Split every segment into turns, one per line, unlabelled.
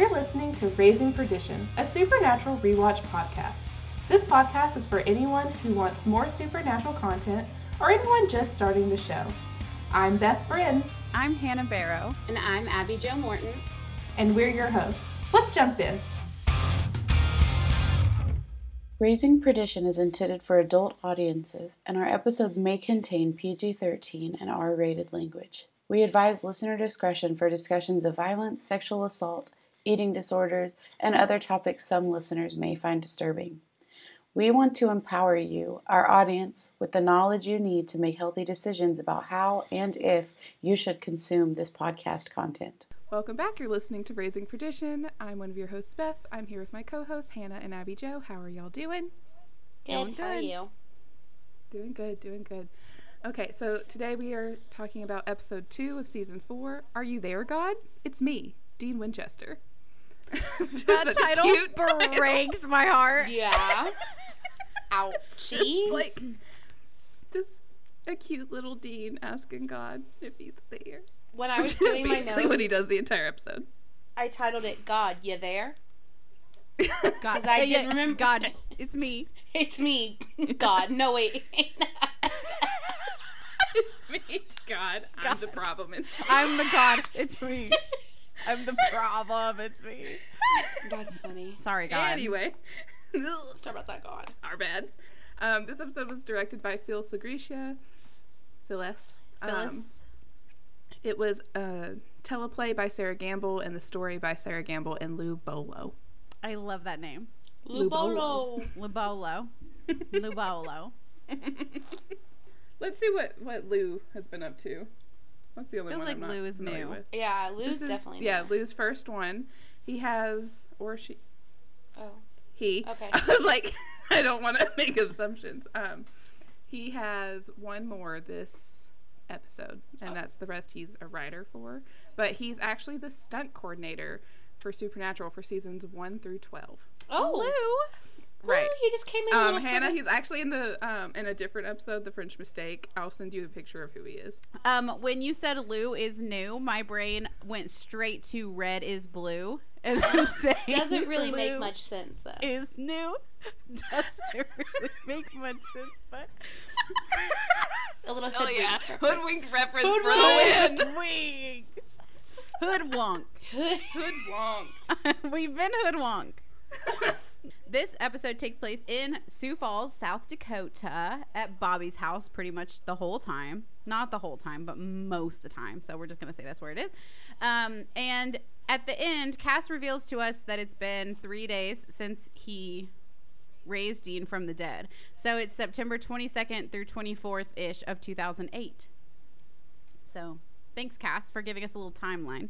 You're listening to Raising Perdition, a supernatural rewatch podcast. This podcast is for anyone who wants more supernatural content or anyone just starting the show. I'm Beth Bryn,
I'm Hannah Barrow.
And I'm Abby Jo Morton.
and we're your hosts. Let's jump in.
Raising Perdition is intended for adult audiences, and our episodes may contain PG 13 and R rated language. We advise listener discretion for discussions of violence, sexual assault, eating disorders, and other topics some listeners may find disturbing. We want to empower you, our audience, with the knowledge you need to make healthy decisions about how and if you should consume this podcast content.
Welcome back. You're listening to Raising Perdition. I'm one of your hosts, Beth. I'm here with my co hosts, Hannah and Abby Jo. How are y'all doing? Doing
Good. How are you?
Doing good, doing good. Okay, so today we are talking about episode two of season four Are You There, God? It's me, Dean Winchester.
That
a
title
cute title.
breaks my heart.
Yeah. Ouchie.
Like, just a cute little Dean asking God if he's there.
when I was
Which
doing my notes,
what he does the entire episode.
I titled it "God, you there?"
God,
'Cause I
uh,
didn't remember-
God, it's me.
It's me, God. No wait.
it's me, God. I'm the problem. It's
I'm the God. It's me. I'm the problem. It's me.
That's funny.
Sorry, God.
Anyway,
Sorry about that, God.
our bad. Um, this episode was directed by Phil Sgriccia. Phyllis. Um,
Phyllis.
it was a teleplay by Sarah Gamble and the story by Sarah Gamble and Lou Bollo.
I love that name.
Lubolo.
Lubolo. Lubolo.
Let's see what, what Lou has been up to. That's the only
Feels
one
like
I'm not
Lou is new.
with.
Yeah, Lou's
This is-
definitely.
yeah,
new.
Lou's first one. He has or she
Oh.
he.
Okay.
I was like, I don't want to make assumptions. Um, he has one more this episode, and that's the rest he's a writer for. But he's actually the stunt coordinator for Supernatural for seasons one through twelve.
Oh,
Lou.
Right.
Lou, he just came in.
Um, Hannah,
further-
he's actually in the um in a different episode, The French Mistake. I'll send you the picture of who he is.
Um, when you said Lou is new, my brain went straight to red is blue. And saying
doesn't really make much sense though.
Is new. Doesn't really make much sense, but.
A little
Oh yeah,
reference.
hoodwinked reference for the win.
Hoodwink. Hoodwonk.
Hoodwonk.
We've been hoodwonk. This episode takes place in Sioux Falls, South Dakota, at Bobby's house pretty much the whole time. Not the whole time, but most of the time. So we're just going to say that's where it is. Um, and at the end, Cass reveals to us that it's been three days since he raised Dean from the dead. So it's September 22nd through 24th ish of 2008. So thanks, Cass, for giving us a little timeline,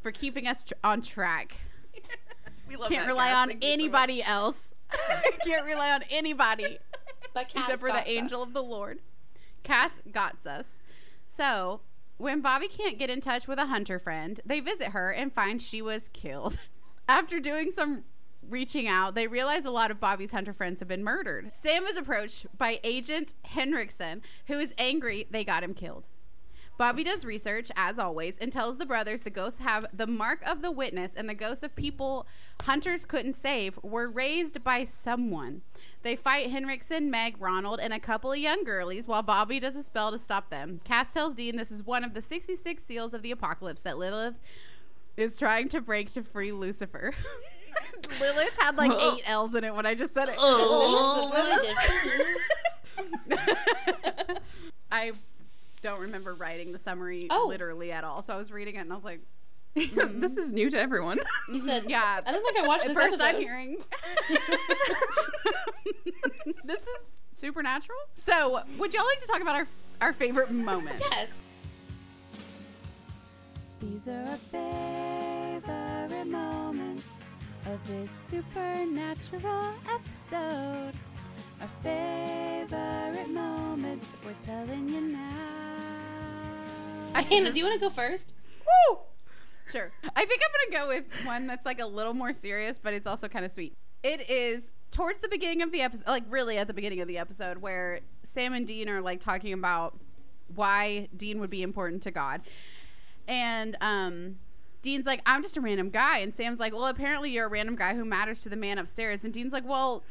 for keeping us tr- on track.
We love
Can't rely on
Thank you so
anybody else. Can't rely on anybody
But Cass
except for the angel
us.
of the Lord. Cass got us. So when Bobby can't get in touch with a hunter friend, they visit her and find she was killed. After doing some reaching out, they realize a lot of Bobby's hunter friends have been murdered. Sam is approached by Agent Henriksen, who is angry they got him killed. Bobby does research, as always, and tells the brothers the ghosts have the mark of the witness and the ghosts of people hunters couldn't save were raised by someone. They fight Henriksen, Meg, Ronald, and a couple of young girlies while Bobby does a spell to stop them. Cass tells Dean this is one of the 66 seals of the apocalypse that Lilith is trying to break to free Lucifer. Lilith had like eight L's in it when I just said it. I don't remember writing the summary
Oh.
literally at all. So I was reading it and I was like,
this is new to everyone.
You said,
yeah.
I don't think I watched this
first, I'm hearing this is supernatural. So, would y'all like to talk about our our favorite moment?
Yes.
These are our favorite moments of this supernatural episode. Our favorite moments, we're telling you now.
Hannah, do you want to go first?
Woo! Sure. I think I'm gonna go with one that's like a little more serious, but it's also kind of sweet. It is towards the beginning of the episode, like really at the beginning of the episode, where Sam and Dean are like talking about why Dean would be important to God, and um, Dean's like, I'm just a random guy. And Sam's like, Well, apparently you're a random guy who matters to the man upstairs. And Dean's like, Well,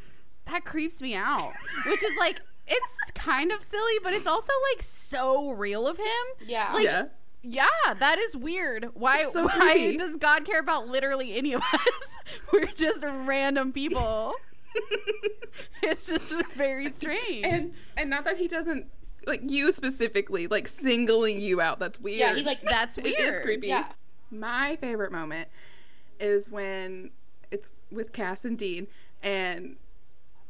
that creeps me out. Which is like, it's kind of silly, but it's also like so real of him.
Yeah.
Like,
yeah.
Yeah, that is weird. Why,
so
why
creepy.
does God care about literally any of us? We're just random people. it's just very strange.
and and not that he doesn't like you specifically like singling you out. That's weird.
yeah, he like
That's weird.
is creepy.
Yeah.
My favorite moment is when it's with Cass and Dean, and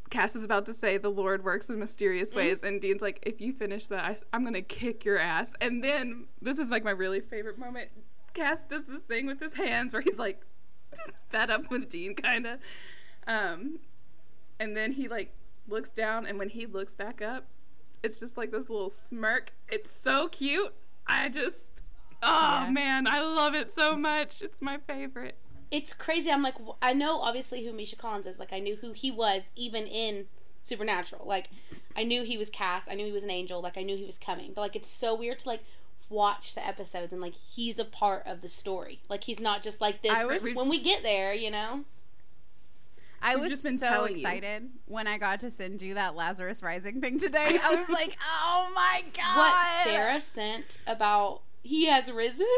Cass is about to say the Lord works in mysterious
Mm-hmm.
ways, and Dean's like, "If you finish that, I, I'm gonna kick your ass." And then this is like my really favorite moment. Cass does this thing with his hands where he's like fed up with Dean, kind of, um, and then he like looks down, and when he looks back up, it's just like this little smirk. It's so cute. I just, oh
Yeah.
man, I love it so much. It's my favorite.
It's crazy. I'm like, I know obviously who Misha Collins is. Like, I knew who he was even in Supernatural. Like, I knew he was cast. I knew he was an angel. Like, I knew he was coming. But like, it's so weird to like watch the episodes and like he's a part of the story. Like, he's not just like this.
Was-
when we get there, you know.
I
We've
was
just been
so
telling you.
excited when I got to send you that Lazarus Rising thing today. I was like, oh my god.
What Sarah sent about he has risen.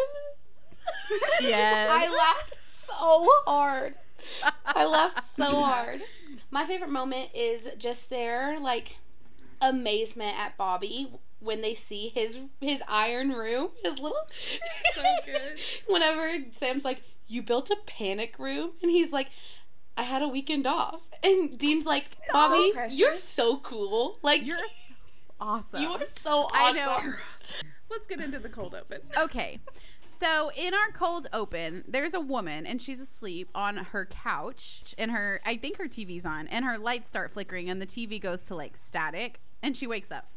Yes.
I laughed so hard. I laughed so hard. My favorite moment is just their like amazement at Bobby when they see his his iron room, his little
So good.
Whenever Sam's like, "You built a panic room," and he's like, "I had a weekend off," and Dean's like, "Bobby,
precious.
you're so cool. Like
You're so awesome.
you are so awesome."
I know.
Let's get into the cold open.
Okay. So in our cold open, there's a woman and she's asleep on her couch and her I think her TV's on and her lights start flickering and the TV goes to like static and she wakes up.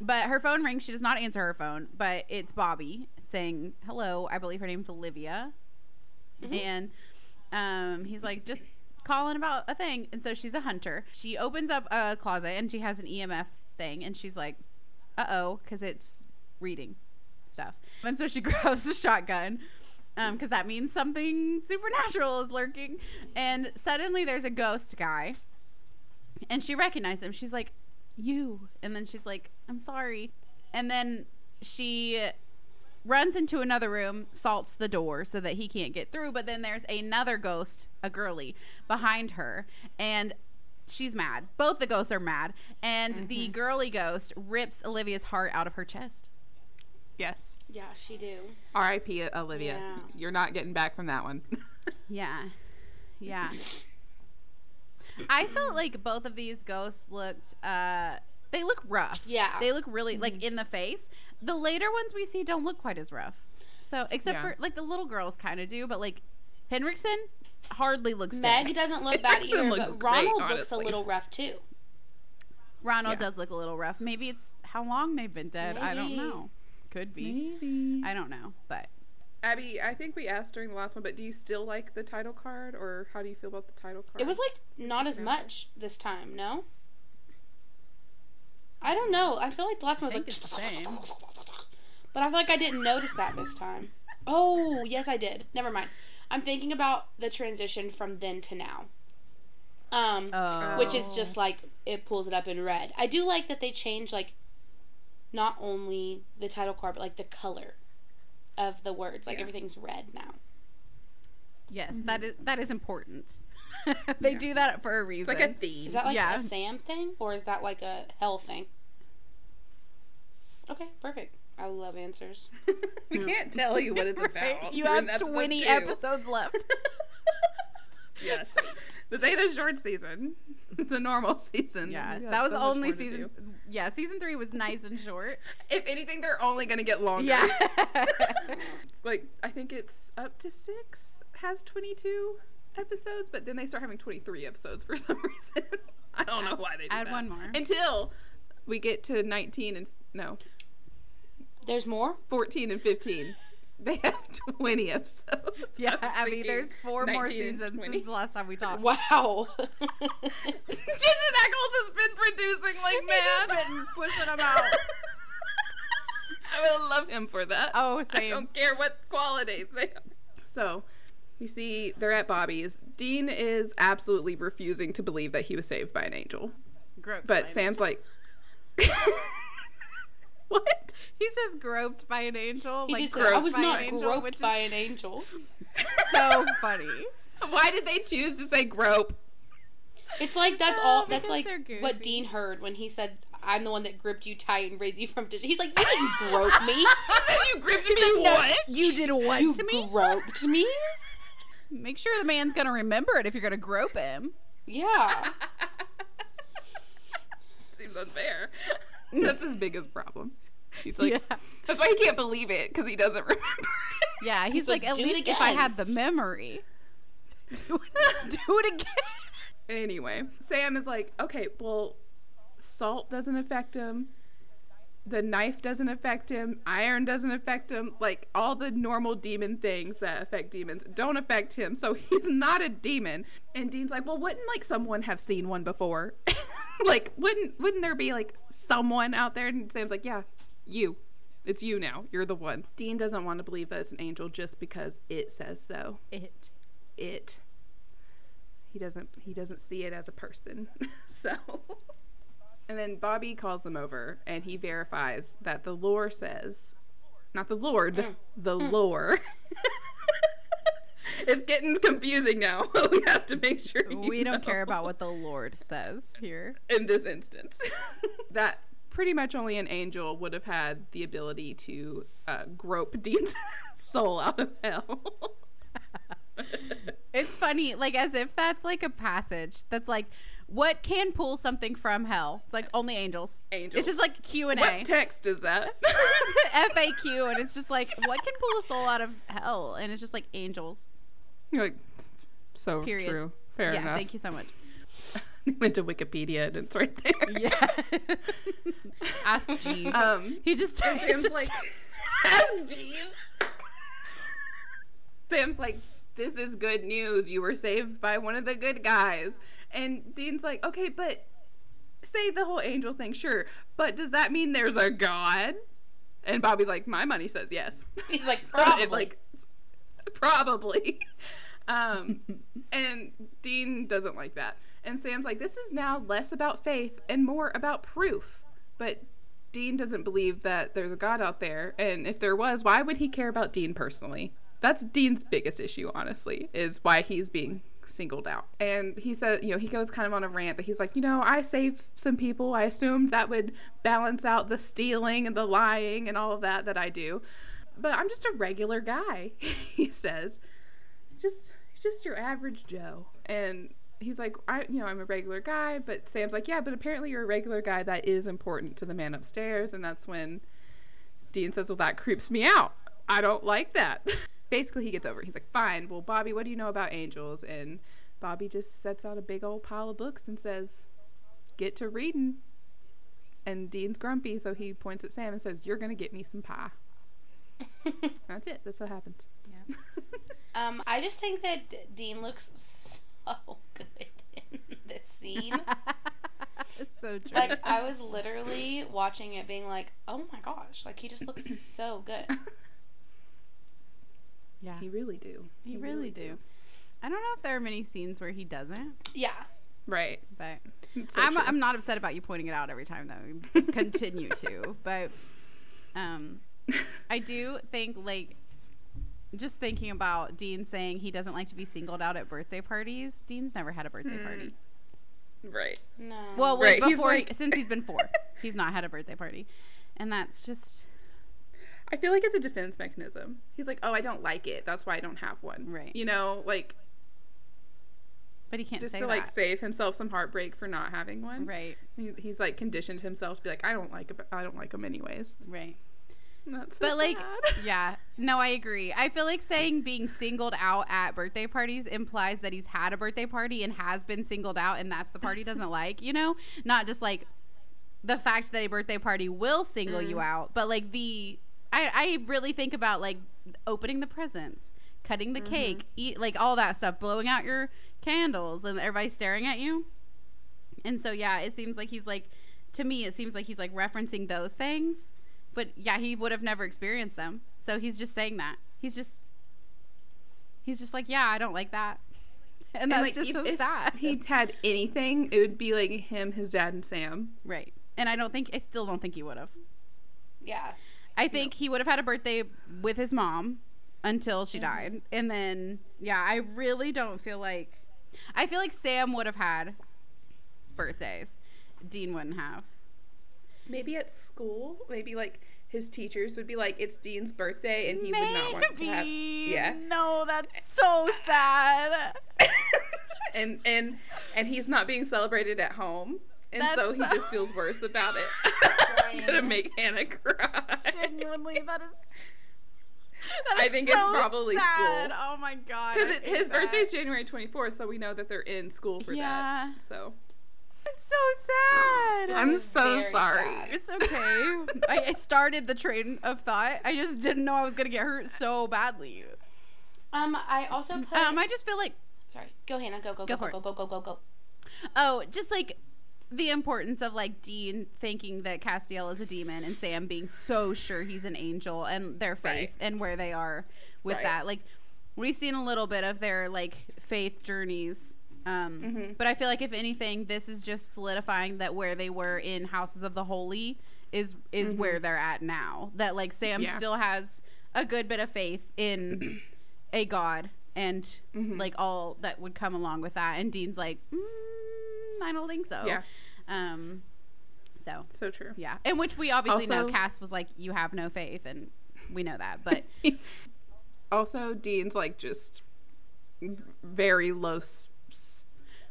But her phone rings, she does not answer her phone, but it's Bobby saying, "Hello, I believe her name's Olivia." And um he's like just calling about a thing and so she's a hunter. She opens up a closet and she has an EMF thing and she's like, "Uh-oh," cuz it's reading stuff. And so she grabs a shotgun um, because that means something supernatural is lurking. And suddenly there's a ghost guy, and she recognizes him. She's like, "You," and then she's like, "I'm sorry," and then she runs into another room, salts the door so that he can't get through. But then there's another ghost, a girly, behind her, and she's mad. Both the ghosts are mad, and the mm-hmm. girly ghost rips Olivia's heart out of her chest.
Yes.
Yeah, she do.
R.I.P. Olivia.
Yeah.
You're not getting back from that one.
Yeah. Yeah. I felt like both of these ghosts looked uh they look rough.
Yeah.
They look really like in the face. The later ones we see don't look quite as rough. So except
Yeah.
for like the little girls kind of do, but like Henriksen hardly looks
Meg
dead.
doesn't look bad either,
looks
but
great,
Ronald looks a little rough too.
Ronald
Yeah.
does look a little rough. Maybe it's how long they've been dead. I don't know. Could be.
Maybe.
I don't know, but
Abby, I think we asked during the last one, but do you still like the title card, or how do you feel about the title card?
It was like not as much this time, no? I don't know. I feel like the last one
I
was
think
like
it's the same.
But I feel like I didn't notice that this time. Oh, yes I did. Never mind. I'm thinking about the transition from then to now. Um
Oh.
which is just like it pulls it up in red. I do like that they change like not only the title card but like the color of the words. Like
Yeah.
everything's red now.
Yes, mm-hmm. that is that is important. they do that for a
It's
reason.
like a theme.
Is that like
Yeah.
a Sam thing or is that like a hell thing? Okay, perfect. I love answers.
we can't tell you what it's
Right?
about.
You have 20
two.
episodes left.
Yes. This ain't a short season. It's a normal season.
yeah,
We
that was
so
only season. Yeah, season three was nice and short.
If anything, they're only going to get longer.
Yeah.
like I think it's up to six has 22 episodes, but then they start having 23 episodes for some reason. I don't know why they do
Add
that.
one more.
until we get to 19 and no
There's more?
14 and 15. They have 20 episodes.
yeah,
I
Abby, there's four more seasons since the last time we talked.
Wow.
Jensen Ackles has been producing like mad.
been pushing them out.
I will love him for that.
Oh,
I
same.
don't care what quality they have. So we see they're at Bobby's. Dean is absolutely refusing to believe that he was saved by an angel.
Groped
But Sam's like, What?
He says groped by an angel.
He
like
did say, I was
by
not
an angel,
groped
which
by an angel.
so funny.
Why did they choose to say grope?
It's like that's
Oh,
all. That's like what Dean heard when he said, "I'm the one that gripped you tight and raised you from." Dis-. He's like, "You didn't grope me.
you gripped me what?
You did what
you
to me?
groped me."
Make sure the man's gonna remember it if you're gonna grope him.
Yeah.
Seems unfair. That's his biggest problem. He's like,
Yeah.
that's why he can't believe it because he doesn't remember. it.
Yeah, he's,
He's
like,
like,
at least if I had the memory. Do it, do it again.
Anyway, Sam is like, okay, well, salt doesn't affect him. The knife doesn't affect him. Iron doesn't affect him. Like all the normal demon things that affect demons don't affect him. So he's not a demon. And Dean's like, well, wouldn't like someone have seen one before? like, wouldn't wouldn't there be like someone out there? And Sam's like, yeah, you. It's you now. You're the one. Dean doesn't want to believe that it's an angel just because it says so
It.
it he doesn't he doesn't see it as a person so and then bobby calls them over and he verifies that the lore says not the lord mm. the mm. lore it's getting confusing now we have to make sure you
We don't
know
care about what the Lord says here.
in this instance that pretty much only an angel would have had the ability to uh, grope dean's soul out of hell
It's funny, like as if that's like a passage that's like, what can pull something from hell? It's like only angels.
Angels.
It's just like Q and A,
what text is that
FAQ, and it's just like, what can pull a soul out of hell? And it's just like angels.
You're like, so
Period.
true. Fair
yeah,
enough.
thank you so much.
Went to Wikipedia and it's right there.
Yeah. Ask Jeeves.
Um,
he just, he
Sam's like, ask Jeeves. Sam's like, this is good news. You were saved by one of the good guys. And Dean's like, okay, but say the whole angel thing, sure. But does that mean there's a God? And Bobby's like, my money says yes.
He's like, probably.
like probably um and dean doesn't like that and sam's like this is now less about faith and more about proof. But dean doesn't believe that there's a god out there. And if there was why would he care about dean personally? That's dean's biggest issue honestly is why he's being singled out. And he said you know he goes kind of on a rant that he's like you know i saved some people. I assumed that would balance out the stealing and the lying and all of that that i do. But I'm just a regular guy, he says. Just just your average Joe. And he's like, I you know, I'm a regular guy, but Sam's like, Yeah, but apparently you're a regular guy that is important to the man upstairs, and that's when Dean says, Well, that creeps me out. I don't like that. Basically he gets over it. He's like, Fine, well Bobby, what do you know about angels? And Bobby just sets out a big old pile of books and says, Get to reading. And Dean's grumpy, so he points at Sam and says, You're gonna get me some pie. That's it. That's what happens.
Yeah.
Um, I just think that D- Dean looks so good in this scene.
it's so true.
like I was literally watching it, being like, "Oh my gosh!" Like he just looks so good.
yeah,
He really do.
he really do. I don't know if there are many scenes where he doesn't,
Yeah,
Right.
but
so
I'm
true.
I'm not upset about you pointing it out every time though. Continue to, but um, I do think like just thinking about Dean saying he doesn't like to be singled out at birthday parties. Dean's never had a birthday
Hmm.
party.
right.
no.
Well,
Right,
wait,
he's
before
like-
since he's been four, he's not had a birthday party, and that's just
I feel like it's a defense mechanism. He's like, oh, I don't like it. That's why I don't have one.
Right.
You know, like
but he can't
just
say
to
that.
like save himself some heartbreak for not having one.
right,
He, he's like conditioned himself to be like, I don't like, I don't like them anyways.
right.
That's so
But like,
sad.
yeah, no, I agree. I feel like saying being singled out at birthday parties implies that he's had a birthday party and has been singled out, and that's the part he doesn't like. You know, not just like the fact that a birthday party will single you mm. out, but like the I I really think about like opening the presents, cutting the mm-hmm. cake, eat like all that stuff, blowing out your candles, and everybody staring at you. And so yeah, it seems like he's like to me it seems like he's like referencing those things. But yeah, he would have never experienced them. So he's just saying that. He's just he's just like, yeah, I don't like that, and
And,
that's
like,
just
if-
so
if
sad.
he had anything, it would be like him, his dad, and Sam.
right, and I don't think I still don't think he would have.
Yeah.
I think he would have had a birthday with his mom until she mm-hmm. died. And then, yeah, I really don't feel like. I feel like Sam would have had birthdays. Dean wouldn't have.
Maybe at school, maybe like his teachers would be like, "It's Dean's birthday," and he would not want to have. Yeah.
No, that's so sad.
and and and he's not being celebrated at home, and so he
so-
just feels worse about it. I'm gonna make Hannah cry.
Genuinely, that is.
I think it's probably
sad.
school.
Oh my god.
Because his
that.
birthday's January 24th, so we know that they're in school for
Yeah.
that. So
It's so sad.
I'm so sorry.
sad.
It's okay. I, I started the train of thought. I just didn't know I was gonna get hurt so badly.
Um, I also put.
Um, I just feel like
sorry. Go, Hannah. Go, go,
Go
go,
for
go,
it.
go, go, go, go, go.
Oh, just like the importance of like Dean thinking that Castiel is a demon and Sam being so sure he's an angel and their faith
Right.
and where they are with
Right.
that. Like we've seen a little bit of their like faith journeys. Um,
Mhm.
but I feel like if anything, this is just solidifying that where they were in Houses of the Holy is is where they're at now. That like Sam
Yeah.
still has a good bit of faith in a god and
Mhm.
like all that would come along with that. And Dean's like, mm, I don't think so.
Yeah.
Um. So
so true.
yeah, in which we obviously know
Also-
Cass was like, you have no faith, and we know that. But
Also, Dean's like just very low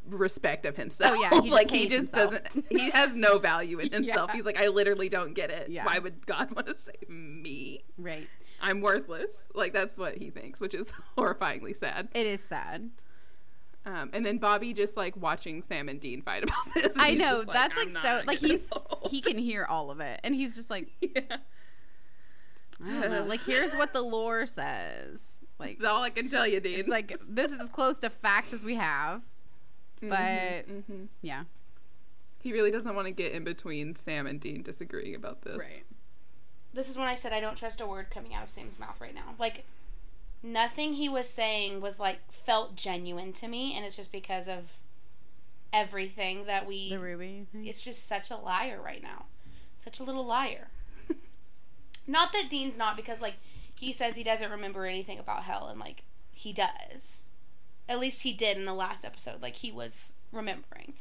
respect of himself.
Oh, yeah, he just
like he just
himself.
doesn't. He has no value in himself.
Yeah.
He's like, I literally don't get it.
Yeah.
Why would God want to save me?
right,
I'm worthless. Like that's what he thinks, which is horrifyingly sad.
it is sad.
Um, and then Bobby just like watching Sam and Dean fight about this.
I know
just
that's like so like he's
go."
he can hear all of it, and he's just like,
yeah.
I don't know. Like here's what the lore says. Like
That's all I can tell you, Dean.
it's like this is as close to facts as we have. But
Mhm.
yeah,
he really doesn't want to get in between Sam and Dean disagreeing about this. Right.
This is when I said I don't trust a word coming out of Sam's mouth right now. Like, nothing he was saying was like felt genuine to me, and it's just because of everything that we.
the Ruby. thing.
it's just such a liar right now. Such a little liar. not that Dean's not, because like he says he doesn't remember anything about hell, and like he does. At least he did in the last episode. Like he was remembering.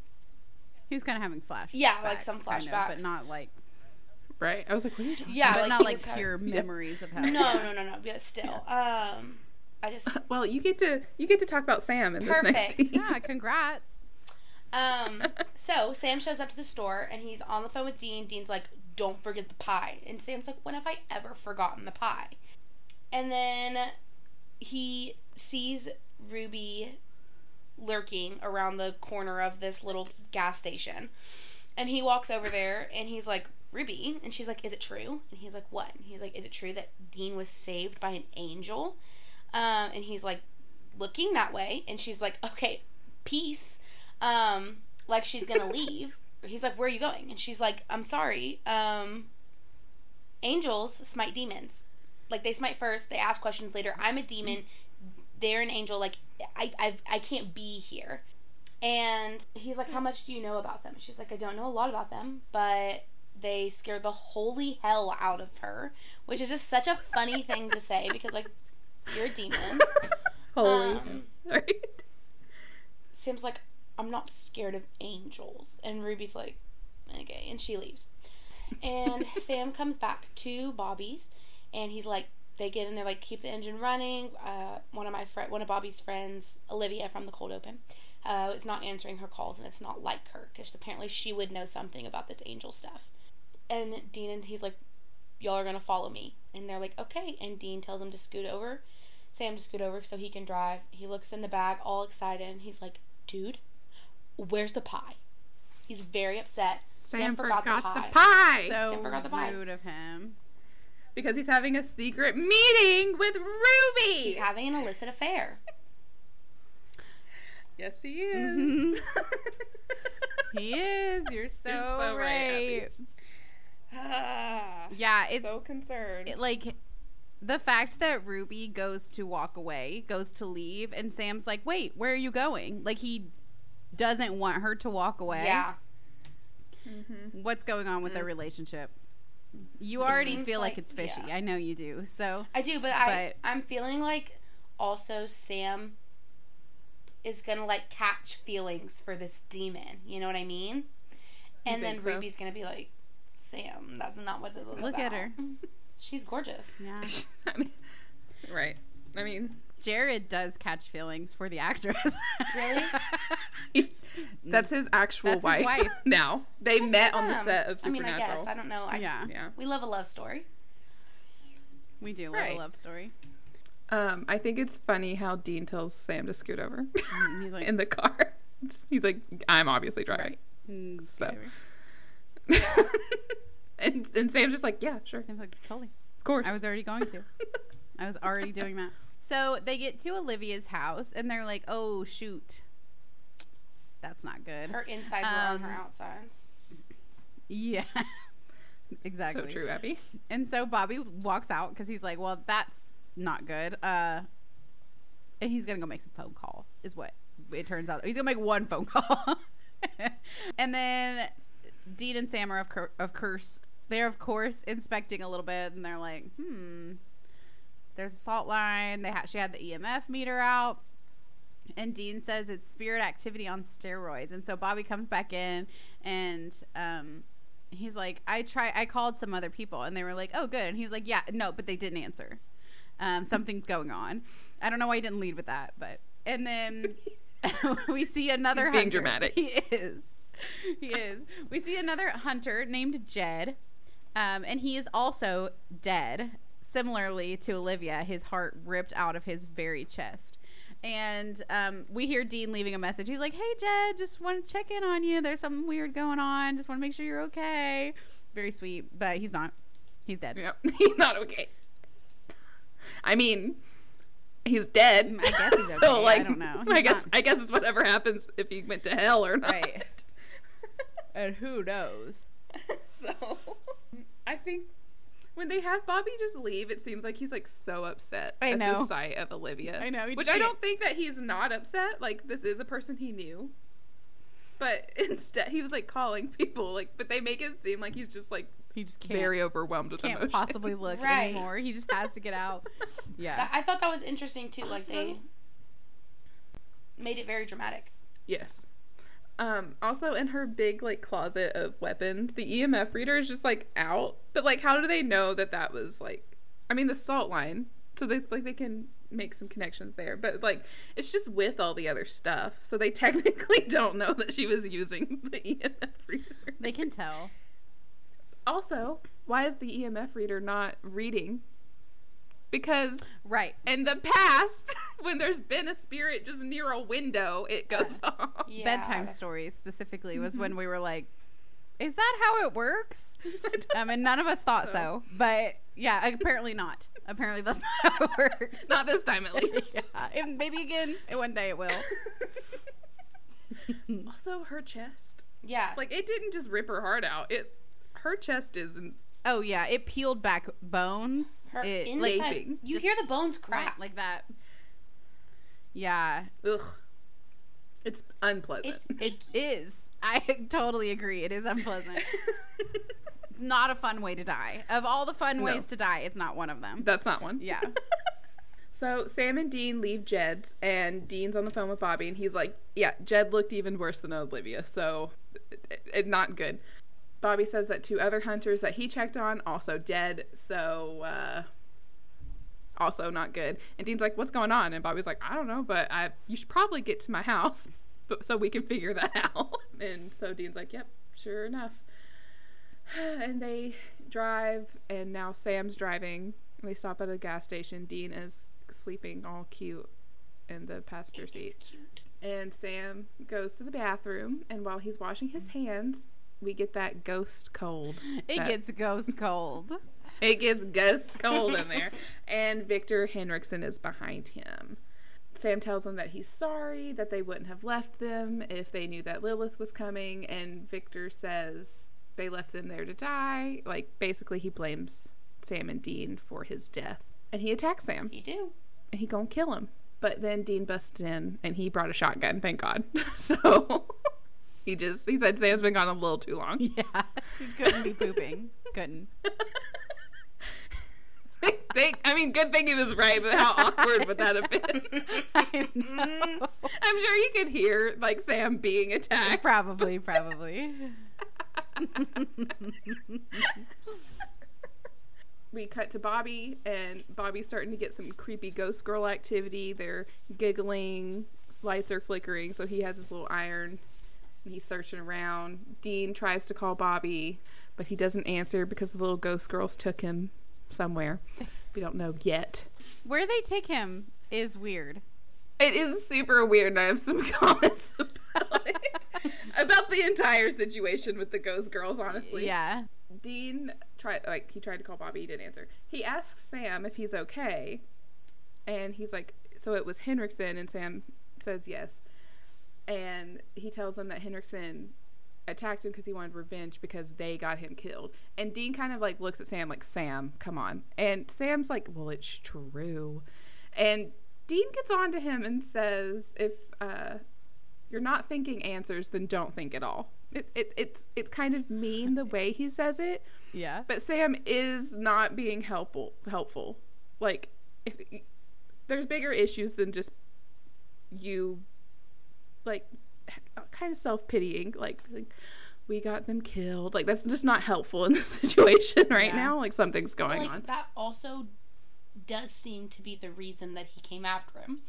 He was kind of having flashbacks.
Yeah, like some
kind of,
flashbacks.
but not like
Right? I was like, what are you talking about?
Yeah,
but
like
not like
having-
pure memories of hell.
No, no, no, no. But still, um, I just
Well, you get to you get to talk about Sam in this next
Perfect.
scene.
Yeah, congrats.
Um, so Sam shows up to the store and he's on the phone with Dean. Dean's like, "Don't forget the pie," and Sam's like, "When have I ever forgotten the pie?" And then he sees Ruby lurking around the corner of this little gas station, and he walks over there and he's like, "Ruby," and she's like, "Is it true?" And he's like, "What?" And he's like, "Is it true that Dean was saved by an angel?" Um, and he's like, looking that way, and she's like, "Okay, peace." um, like she's gonna leave. He's like, "Where are you going?" And she's like, "I'm sorry. Um, angels smite demons. Like they smite first. They ask questions later. I'm a demon. They're an angel. Like I, I've, I can't be here." And he's like, "How much do you know about them?" She's like, "I don't know a lot about them, but." They scared the holy hell out of her, which is just such a funny thing to say because, like, you're a demon.
Holy.
Um,
right?
Sam's like, I'm not scared of angels. And Ruby's like, okay. And she leaves. And Sam comes back to Bobby's and he's like, they get in there, like, keep the engine running. Uh, one of my fri one of Bobby's friends, Olivia from the Cold Open, uh, is not answering her calls and it's not like her because apparently she would know something about this angel stuff. And Dean and he's like, y'all are going to follow me. And they're like, okay. And Dean tells him to scoot over. Sam to scoot over so he can drive. He looks in the bag, all excited, and he's like, dude, where's the pie? He's very upset.
Sam forgot, the pie.
So
Sam forgot the pie.
rude of him.
Because he's having a secret meeting with Ruby.
He's having an illicit affair.
yes, he is.
He is. You're so,
You're so right,
right.
Ah,
Yeah, it's
so concerned.
it, like the fact that Ruby goes to walk away, goes to leave, and Sam's like, "Wait, where are you going?" Like he doesn't want her to walk away.
Yeah.
What's going on with their
Mm.
relationship? You already feel like,
like-
it's fishy.
yeah.
I know you do. So
I do, but, I
But-
I'm feeling like also Sam is gonna like catch feelings for this demon. You know what I mean? And then
so?
Ruby's gonna be like, Sam, that's not what this is
Look at her.
She's gorgeous.
yeah,
I mean, right. I mean,
Jared does catch feelings for the actress.
Really?
that's his actual
That's his
wife,
wife.
now. They met on the set of Supernatural.
I mean, I guess I don't know. I,
yeah,
Yeah.
We love a love story.
we do love
Right.
a love story.
Um, I think it's funny how Dean tells Sam to scoot over
Mm, He's like,
in the car. He's like, I'm obviously driving.
"Mm,
So-
scary."
and and Sam's just like, yeah, sure,
Sam's like, totally.
of course.
I was already going to. I was already doing that. So they get to Olivia's house and they're like, "Oh shoot, that's not good."
Her insides were on her
Um,
outsides.
Yeah, exactly.
so true, Abby.
And so Bobby walks out because he's like, "Well, that's not good." Uh, and he's gonna go make some phone calls. Is what it turns out. He's gonna make one phone call, and then Dean and Sam are of, cur- of course they're of course inspecting a little bit, and they're like, "Hmm." There's a salt line. They ha- she had the EMF meter out. And Dean says it's spirit activity on steroids. And so Bobby comes back in and um, he's like, I try I called some other people and they were like, Oh good. And he's like, Yeah, no, but they didn't answer. Um, something's going on. I don't know why he didn't lead with that, but and then we see another
He's being
hunter.
dramatic.
He is. He is. We see another hunter named Jed. Um, and he is also dead. Similarly to Olivia, his heart ripped out of his very chest. And um, we hear Dean leaving a message. He's like, "Hey, Jed, just want to check in on you. There's something weird going on. Just want to make sure you're okay." Very sweet, but he's not. He's dead.
Yep, he's not okay. I mean, he's dead.
I guess he's okay.
so
I don't know.
I
He's
guess
not-
I guess it's whatever happens if he went to hell or not.
Right. And who knows?
so I think when they have Bobby just leave, it seems like he's like so upset
I
at
know.
the sight of Olivia.
I know, he
Which
just
I don't think that he's not upset. Like this is a person he knew. But instead he was like calling people like but they make it seem like he's just like
He just can't.
very overwhelmed with
can't
emotion.
possibly look
Right.
anymore. He just has to get out. Yeah.
That, I thought that was interesting too. Like they made it very dramatic.
Yes. Um, also in her big like closet of weapons, the EMF reader is just like out. But like, how do they know that that was like? I mean, the salt line, so they like they can make some connections there. But like, it's just with all the other stuff, so they technically don't know that she was using the EMF reader.
they can tell.
Also, why is the EMF reader not reading? Because
Right.
in the past, when there's been a spirit just near a window, it goes off.
Yeah,
Bedtime stories specifically was when we were like, is that how it works? um, and none of us thought so. But yeah, apparently not. Apparently that's not how it works.
Not this time, at least.
yeah. And maybe again, one day it will.
also, her chest.
Yeah.
Like, it didn't just rip her heart out. It, her chest is in,
Oh yeah, it peeled back bones.
her
it,
inside.
gaping.
You hear the bones crack.
like that. Yeah,
ugh. It's unpleasant.
It's
it is. I totally agree. It is unpleasant. not a fun way to die. Of all the fun
No.
ways to die, it's not one of them.
That's not one.
Yeah.
So Sam and Dean leave Jed's, and Dean's on the phone with Bobby, and he's like, "Yeah, Jed looked even worse than Olivia, so it, it, not good." Bobby says that two other hunters that he checked on also dead, so uh, also not good. And Dean's like, "What's going on?" And Bobby's like, "I don't know, but I you should probably get to my house, but, so we can figure that out." And so Dean's like, "Yep, sure enough." And they drive, and now Sam's driving. They stop at a gas station. Dean is sleeping all cute in the passenger seat.
cute.
And Sam goes to the bathroom, and while he's washing his hands, we get that ghost cold.
It
That-
gets ghost cold.
It gets ghost cold in there. And Victor Henriksen is behind him. Sam tells him that he's sorry, that they wouldn't have left them if they knew that Lilith was coming. And Victor says they left them there to die. Like, basically, he blames Sam and Dean for his death. and he attacks Sam.
He do.
and he gonna kill him. But then Dean busts in and he brought a shotgun, thank God. so he just he said Sam's been gone a little too long.
Yeah, he couldn't be pooping. Couldn't.
Thank, I mean, good thing he was right, but how awkward would that have been?
I know.
I'm sure you could hear like Sam being attacked.
Probably, probably.
we cut to Bobby, and Bobby's starting to get some creepy ghost girl activity. They're giggling, lights are flickering, so he has his little iron. He's searching around. Dean tries to call Bobby, but he doesn't answer because the little ghost girls took him somewhere. We don't know yet.
Where they take him is weird.
It is super weird, I have some comments about it. about the entire situation with the ghost girls, honestly.
Yeah.
Dean tried like he tried to call Bobby, he didn't answer. He asks Sam if he's okay, and he's like, "So it was Henriksen," and Sam says yes, and he tells them that Henriksen attacked him because he wanted revenge because they got him killed. And Dean kind of like looks at Sam like, "Sam, come on," and Sam's like, "Well, it's true," and Dean gets on to him and says, "If uh, you're not thinking answers, then don't think at all." It, it, it's it's kind of mean the way he says it,
Yeah.
but Sam is not being helpful. Helpful, like if there's bigger issues than just you, like kind of self pitying. Like, like we got them killed. Like that's just not helpful in the situation right
Yeah.
now. Like something's going
like
on.
that also does seem to be the reason that he came after him.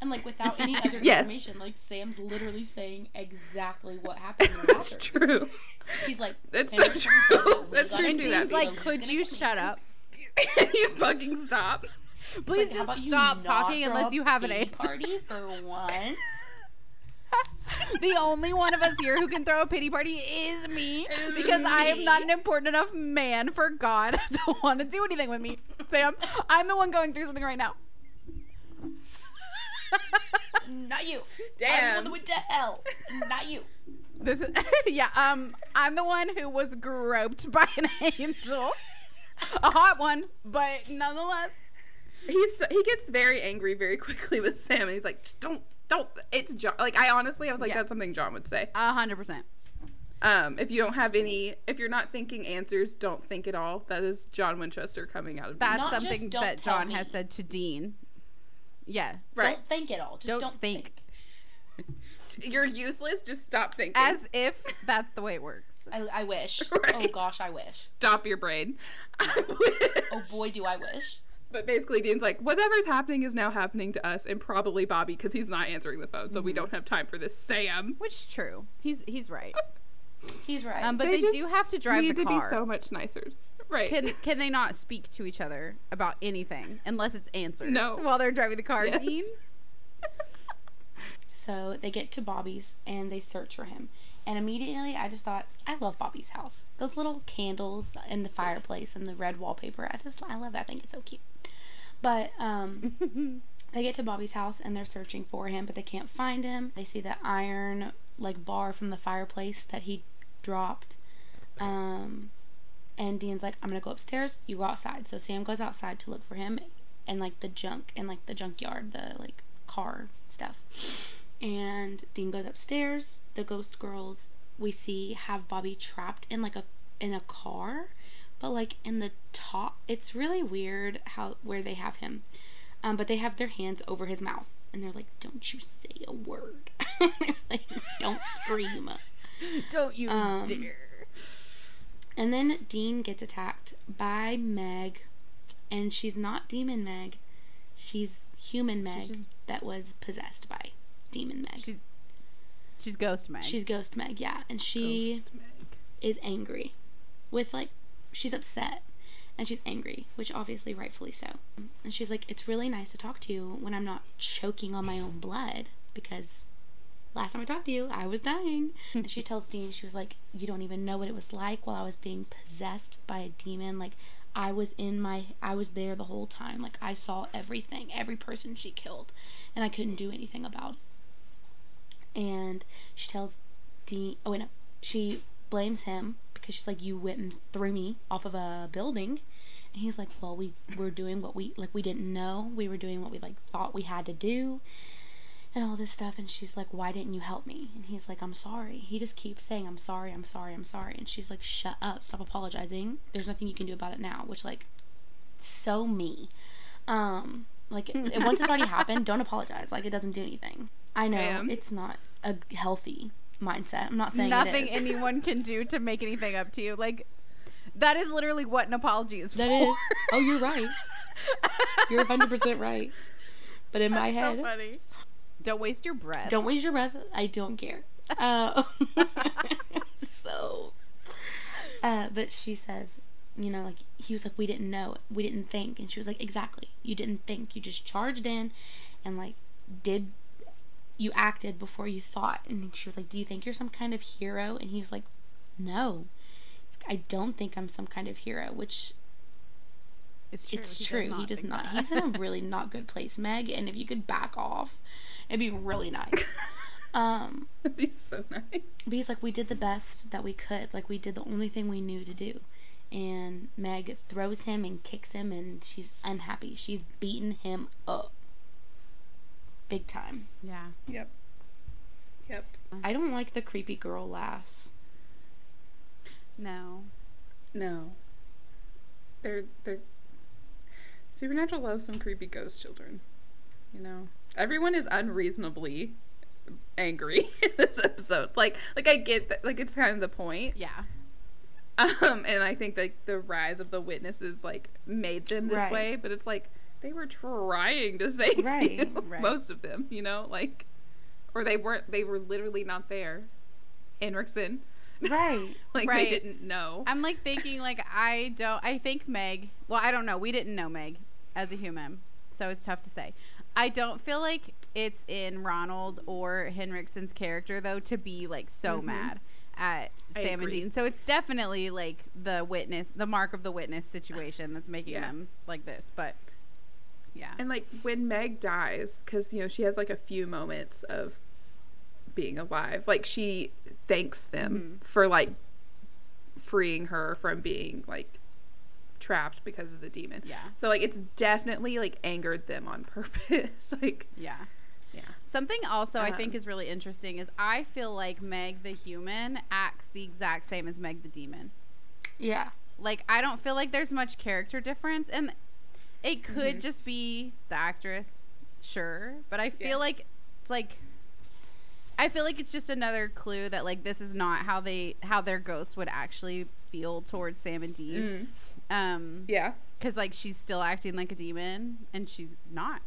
And like without any other
Yes.
information, like Sam's literally saying exactly what happened
That's true.
He's like,
That's so true.
said that we
That's true too,
killed,
like, could you shut
me."
up?
you fucking stop.
Please
Like,
just stop talking unless you have an answer.
party for once.
the only one of us here who can throw a pity party is me because I am not an important enough man for God to want to do anything with me. Sam, I'm the one going through something right now.
Not you. Damn. I'm the
Damn.
one that went to hell. Not you.
This is yeah, um I'm the one who was groped by an angel. A hot one, but nonetheless.
He's he gets very angry very quickly with Sam, and he's like, "Just don't, don't." It's John. Like I honestly, I was like,
Yeah.
that's something John would say.
A hundred percent.
Um, if you don't have any, if you're not thinking answers, don't think at all. That is John Winchester coming out of
That's
Not
something that John
me.
has said to Dean. Yeah.
right.
Don't think at all. Just
Don't
don't,
think.
think.
You're useless. Just stop thinking.
As if that's the way it works.
I, I wish.
Right.
Oh gosh, I wish.
stop your brain.
Oh boy, do I wish.
But basically, Dean's like, whatever's happening is now happening to us, and probably Bobby because he's not answering the phone, so
Mm-hmm.
we don't have time for this. Sam.
Which is true. He's he's right.
He's right.
Um, but
They
they, do have to drive
need
the
to
car.
be so much nicer. Right.
can can they not speak to each other about anything unless it's answers?
No.
While they're driving the car,
Yes.
Dean.
So they get to Bobby's and they search for him. And immediately I just thought, I love Bobby's house. Those little candles in the fireplace and the red wallpaper. I just, I love that. I think it's so cute. But um, they get to Bobby's house and they're searching for him, but they can't find him. They see the iron like bar from the fireplace that he dropped. Um, and Dean's like, I'm gonna go upstairs. You go outside. So Sam goes outside to look for him, and like the junk and like the junkyard, the like car stuff. And Dean goes upstairs. The ghost girls we see have Bobby trapped in like a in a car, but like in the top. It's really weird how where they have him. Um, but they have their hands over his mouth, and they're like, "Don't you say a word. Like, Don't scream."
Don't you
Um,
dare.
And then Dean gets attacked by Meg, and she's not Demon Meg. She's human Meg
just-
that was possessed by Demon Meg.
She's she's Ghost Meg.
She's Ghost Meg, yeah, and she
Meg.
is angry, with like, she's upset, and she's angry, which obviously rightfully so. And she's like, "It's really nice to talk to you when I'm not choking on my own blood because." Last time I talked to you, I was dying. Hmm. and she tells Dean, she was like, You don't even know what it was like while I was being possessed by a demon. Like, I was in my, I was there the whole time. Like, I saw everything, every person she killed, and I couldn't do anything about it. And she tells Dean, oh, wait, no, she blames him because she's like, You went and threw me off of a building. And he's like, well, we were doing what we like. We didn't know. We were doing what we like thought we had to do, and all this stuff. And she's like, why didn't you help me? And he's like, I'm sorry. He just keeps saying, I'm sorry, I'm sorry, I'm sorry. And she's like, shut up, stop apologizing. There's nothing you can do about it now. Which like, so me. Um, like once it's already happened, don't apologize. Like it doesn't do anything. I know
Damn.
it's not a healthy mindset. I'm not saying
Nothing
it is.
anyone can do to make anything up to you. Like that is literally what an apology is
That
for.
is. Oh, you're right. You're 100% right. But in my
so
head,
funny. Don't waste your breath.
don't waste your breath. I don't care. Uh, so, uh, but she says, you know, like, he was like, we didn't know. We didn't think. And she was like, exactly. You didn't think. You just charged in and, like, did. You acted before you thought. And she was like, Do you think you're some kind of hero? And he's like, No. I don't think I'm some kind of hero, which
It's true.
it's
He does
true. he does not.
that.
He's in a really not good place, Meg. And if you could back off, it'd be really nice. Um,
That'd be so nice.
but he's like, we did the best that we could. Like we did the only thing we knew to do. And Meg throws him and kicks him, and she's unhappy. She's beaten him up, big time.
yeah.
Yep. Yep.
I don't like the creepy girl laughs.
No.
No. They're they're Supernatural loves some creepy ghost children. You know. Everyone is unreasonably angry in this episode. Like like I get that like it's kind of the point.
Yeah.
Um and I think like the rise of the witnesses like made them this
Right.
way, but it's like they were trying to save
Right,
you.
right.
Most of them, you know, like or they weren't they were literally not there. Henriksen.
Right.
like
Right.
they didn't know.
I'm like thinking like I don't I think Meg well I don't know we didn't know Meg as a human so it's tough to say I don't feel like it's in Ronald or Henriksen's character though to be like so
Mhm.
mad at
I
Sam and. Dean so it's definitely like the witness the mark of the witness situation that's making
Yeah.
them like this but yeah
And like when Meg dies, because you know she has like a few moments of being alive. Like she thanks them for like freeing her from being like trapped because of the demon.
yeah
So like it's definitely like angered them on purpose. like
yeah
yeah.
Something also I think
Um,
is really interesting is I feel like Meg the human acts the exact same as Meg the demon.
Yeah.
like I don't feel like there's much character difference and it could
Mhm.
just be the actress, sure, but I feel
Yeah.
like it's like I feel like it's just another clue that like this is not how they how their ghost would actually feel towards Sam and Dean.
Mm.
Um
Yeah.
cuz like she's still acting like a demon and she's not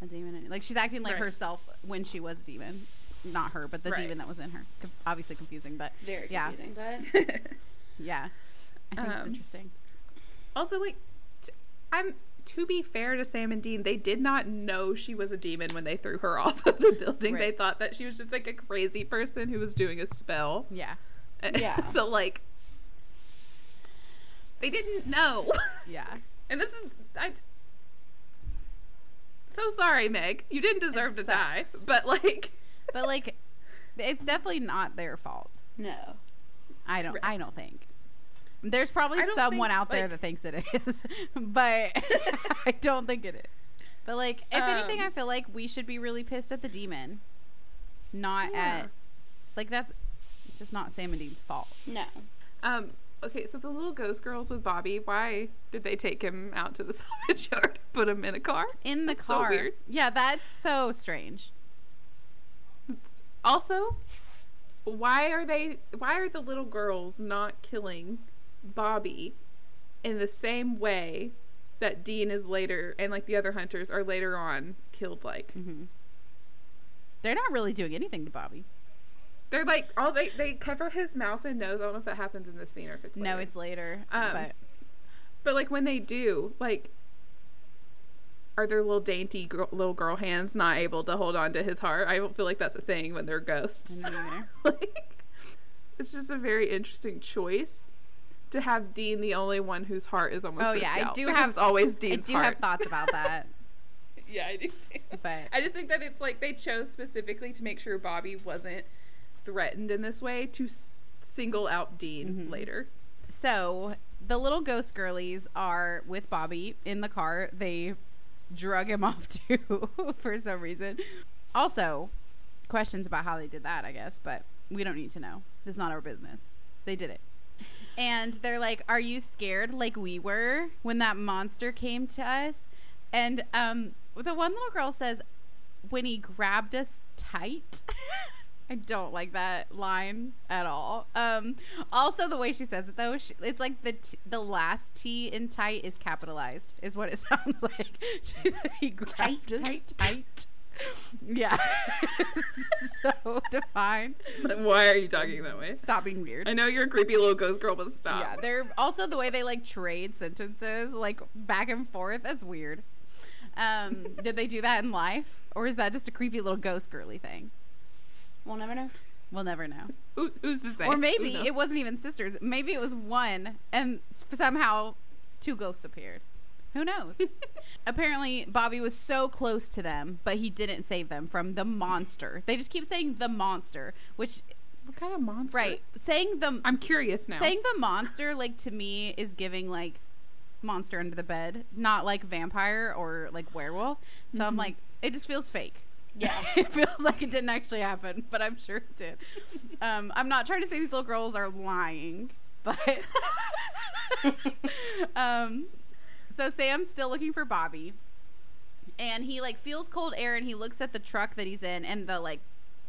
a demon. any- Like she's acting like
Right.
herself when she was a demon. Not her, but the
Right.
demon that was in her. It's com- obviously confusing, but
Very
Yeah.
confusing, but
yeah. I think it's
Um,
interesting.
also like t- I'm to be fair to Sam and Dean, they did not know she was a demon when they threw her off of the building. They thought that she was just like a crazy person who was doing a spell.
Yeah.
Yeah.
so like they didn't know.
Yeah.
and this is I so sorry, Meg. You didn't deserve
It
to die. But like
But like, it's definitely not their fault.
no.
I don't.
Right.
I don't think. There's probably someone
think,
out there
like-
that thinks it is, but I don't think it is. But like, if anything,
Um,
I feel like we should be really pissed at the demon, not
Yeah.
at like that's. It's just not Sam and Dean's fault.
No.
um okay, so the little ghost girls with Bobby, why did they take him out to the salvage yard, put him in a car?
In the
That's so
car.
weird.
Yeah, that's so strange.
Also, why are they why are the little girls not killing Bobby in the same way that Dean is later and like the other hunters are later on killed like?
hmm They're not really doing anything to Bobby.
They're like all they they cover his mouth and nose. I don't know if that happens in this scene or if it's
No, it's later.
Um,
but
But like when they do, like, are their little dainty little girl hands not able to hold on to his heart? I don't feel like that's a thing when they're ghosts. Like, it's just a very interesting choice to have Dean the only one whose heart is almost.
Oh,
ripped
yeah, I do have-
it's always
I do
heart.
have thoughts about that,
yeah, I do too.
but
I just think that it's like they chose specifically to make sure Bobby wasn't threatened in this way to s- single out Dean
Mhm.
later.
so the little ghost girlies are with Bobby in the car. They drug him off too for some reason. Also, questions about how they did that, I guess, but we don't need to know. It's not our business. They did it. And they're like, "Are you scared like we were when that monster came to us?" And um the one little girl says, "When he grabbed us tight." I don't like that line at all. Um, also, the way she says it though, she, it's like the t- the last T in tight is capitalized, is what it sounds like. She said he grabbed us tight. tight. Yeah, so defined.
Why are you talking that way?
Stop being weird.
I know you're a creepy little ghost girl, but stop.
Yeah, they're also the way they like trade sentences, like back and forth. That's weird. Um, did they do that in life, or is that just a creepy little ghost girly thing?
We'll never know.
We'll never know.
Who, who's to say?
Or maybe it wasn't even sisters. Maybe it was one, and somehow two ghosts appeared. Who knows? Apparently, Bobby was so close to them, but he didn't save them from the monster. They just keep saying the monster, which
What kind of monster?
right saying the
I'm curious now.
saying the monster like to me is giving like monster under the bed, not like vampire or like werewolf. So I'm like, it just feels fake.
Yeah.
it feels like it didn't actually happen, but I'm sure it did. Um, I'm not trying to say these little girls are lying, but um, so Sam's still looking for Bobby, and he like feels cold air, and he looks at the truck that he's in, and the like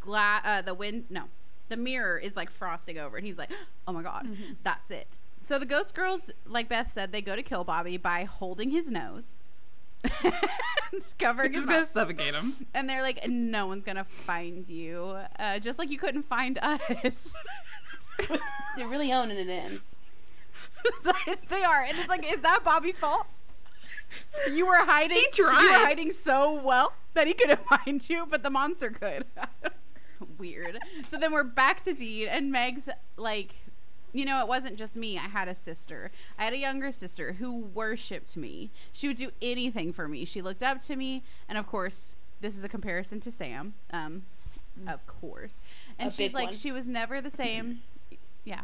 glass, uh, the wind, no, the mirror is like frosting over, and he's like, oh my god, that's it. So the ghost girls, like Beth said, they go to kill Bobby by holding his nose. covering his
Just
mouth.
gonna suffocate him.
And they're like, no one's gonna find you, uh, just like you couldn't find us.
They're really owning it in.
They are, and it's like, is that Bobby's fault? You were hiding.
He tried.
You were hiding so well that he couldn't find you, but the monster could. Weird. So then we're back to Dean, and Meg's like, you know, it wasn't just me. I had a sister. I had a younger sister who worshipped me. She would do anything for me. She looked up to me, and of course, this is a comparison to Sam. Um, of course, and
A
she's like,
one.
she was never the same. Yeah.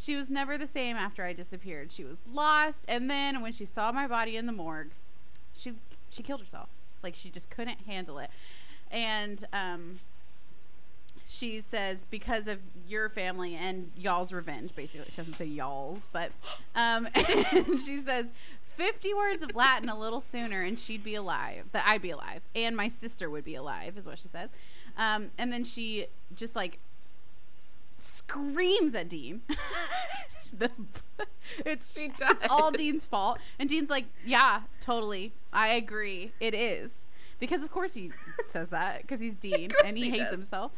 She was never the same after I disappeared. She was lost, and then when she saw my body in the morgue, she she killed herself. Like she just couldn't handle it. And um she says because of your family and y'all's revenge basically she doesn't say y'all's but um she says 50 words of latin a little sooner and she'd be alive that i'd be alive and my sister would be alive is what she says um and then she just like screams at dean The- it's
She does.
it's all Dean's fault. And Dean's like, yeah, totally. I agree. It is. Because of course he says that because he's Dean and he,
he
hates
does.
himself.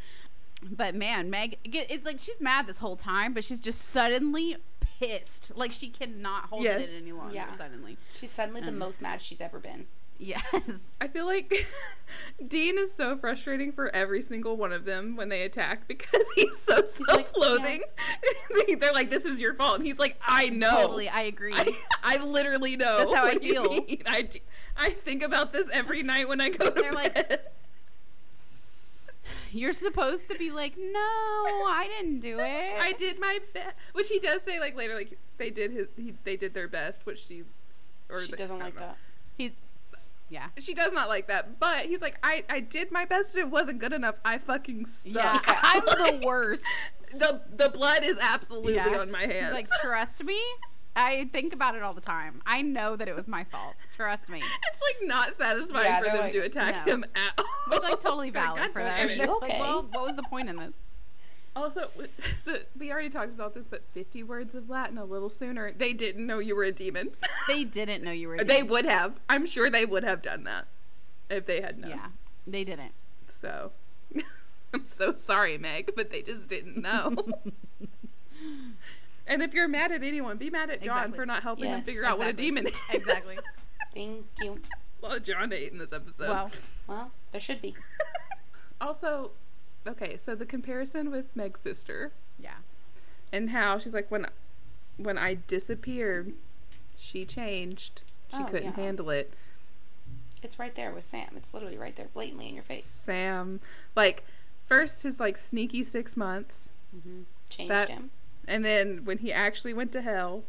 But man, Meg, it's like she's mad this whole time, but she's just suddenly pissed. Like she cannot hold
Yes.
it in any longer.
Yeah.
Suddenly,
She's suddenly the
Um,
most mad she's ever been.
Yes.
I feel like Dean is so frustrating for every single one of them when they attack because he's so
like,
self-loathing. They're like, "This is your fault," and he's like, "I know,
Totally, I agree.
I, I literally know.
That's how I feel.
I, I think about this every night when I go to
They're like-
bed.
You're supposed to be like, no, I didn't do it.
I did my best, which he does say like later, like they did his, he, they did their best, which she, or
She doesn't like
know.
that.
He's, yeah.
She does not like that, but he's like, I, I did my best and it wasn't good enough. I fucking suck.
Yeah, I'm the worst.
the the blood is absolutely
Yeah.
on my hands.
Like, trust me. I think about it all the time. I know that it was my fault. Trust me.
it's like not satisfying
Yeah,
for them
like,
to attack
no.
him at all.
Which like totally
They're like,
valid for them.
it."
you
Like,
okay?
well, what was the point in this?
Also, the, we already talked about this, but 50 words of Latin a little sooner. They didn't know you were a demon.
They didn't know you were. a
they would have. I'm sure they would have done that if they had known.
Yeah, they didn't.
So, I'm so sorry, Meg, but they just didn't know. and if you're mad at anyone, be mad at John
Exactly.
for not helping him
Yes,
figure out what a demon is.
Exactly.
Thank you.
a lot of John hate in this episode.
well,
Well, there should be.
also, okay, so the comparison with Meg's sister
yeah.
and how she's like when when I disappeared, she changed. She
Oh,
couldn't
yeah.
handle it.
It's right there with Sam. It's literally right there, blatantly in your face.
Sam, like first his like sneaky six months, mm-hmm.
Changed
That-
him.
and then when he actually went to hell,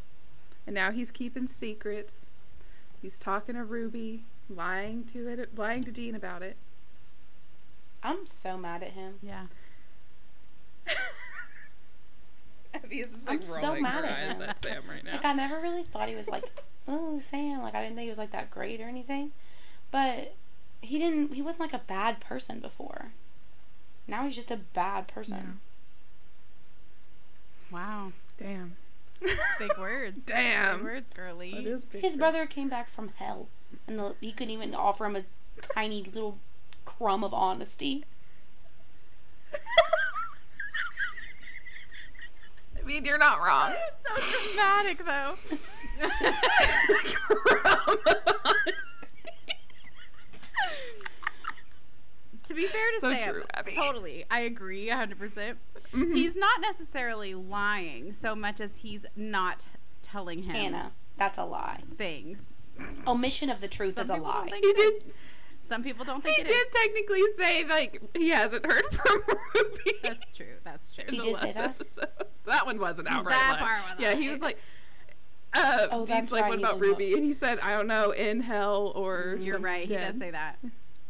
And now he's keeping secrets. He's talking to Ruby, lying to it, lying to Dean about it.
I'm so mad at him.
Yeah.
Abby is just
I'm so mad
her
at
eyes
him.
at Sam right now.
Like I never really thought he was like, oh Sam. Like I didn't think he was like that great or anything, but he didn't. He wasn't like a bad person before. Now he's just a bad person.
Wow.
Damn.
Big words.
Damn.
Big words, girly.
That is big
His brother came back from hell, and the, he couldn't even offer him a tiny little crumb of honesty.
I mean, you're not wrong.
so dramatic, though. to be fair to
So
Sam,
true, Abby.
totally, I agree 100%. percent
Mhm.
He's not necessarily lying so much as he's not telling him
Hannah, that's a lie.
things.
Omission of the truth
Some
is a lie.
He
it is.
did.
Some people don't
He
think it
did
is.
technically say like he hasn't heard from Ruby.
That's true. That's true.
He
the
did say that?
episode. That one wasn't outright.
That
lie.
part wasn't
Yeah, he was like. Uh,
Oh,
Dean's like,
right,
what about
didn't know.
Ruby? And he said, I don't know, in hell or.
You're
some
right. He does say that.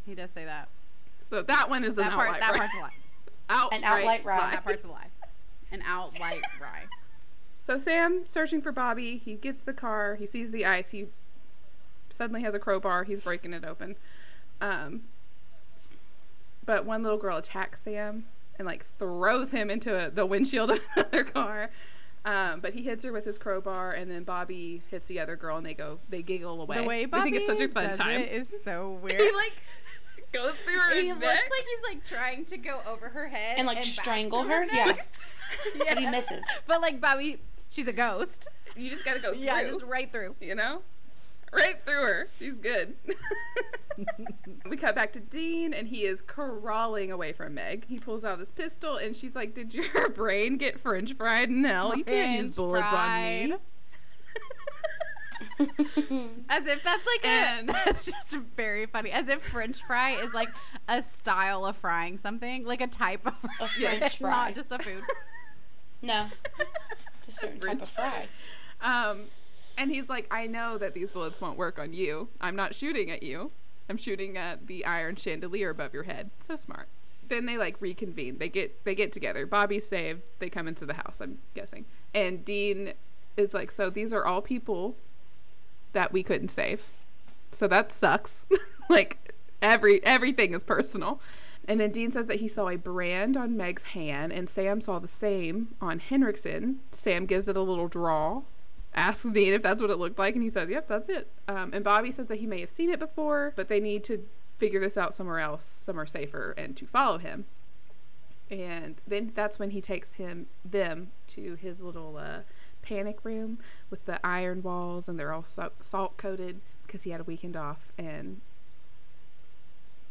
He does say that.
So that one is
That
an
part.
outright
That
lie.
part's a lie.
Outright
An outright lie.
That part's a lie. An outright lie.
So Sam searching for Bobby. He gets the car. He sees the ice. He suddenly has a crowbar. He's breaking it open. Um, but one little girl attacks Sam and like throws him into a, the windshield of another car. Um, but he hits her with his crowbar, and then Bobby hits the other girl, and they go, they giggle away.
The way
They
Bobby
think it's such a fun
does
time.
it is so weird.
he like goes through her
he
neck.
looks like he's like trying to go over her head
And like
back
strangle
through
her. Yeah.
neck.
But he misses.
But like Bobby, she's a ghost.
you just gotta go through.
Yeah, just right through.
you know? Right through her. She's good. we cut back to Dean, and he is crawling away from Meg. He pulls out his pistol, and she's like, Did your brain get french fried in hell? You can't use
French
bullets on me.
As if that's like
And-
a that's just very funny. As if French fry is like a style of frying something, like a type of
A
fry,
French fry.
not just a food.
No. It's a certain type of fry.
Um, and he's like, I know that these bullets won't work on you. I'm not shooting at you. I'm shooting at the iron chandelier above your head. So smart. Then they like reconvene. They get they get together. Bobby's saved. They come into the house. I'm guessing. And Dean is like, so these are all people that we couldn't save. So that sucks. like every everything is personal. And then Dean says that he saw a brand on Meg's hand, and Sam saw the same on Henriksen. Sam gives it a little draw, asks Dean if that's what it looked like, and he says, "Yep, that's it." Um, and Bobby says that he may have seen it before, but they need to figure this out somewhere else, somewhere safer, and to follow him. And then that's when he takes him them to his little uh, panic room with the iron walls, and they're all salt coated because he had a weekend off, and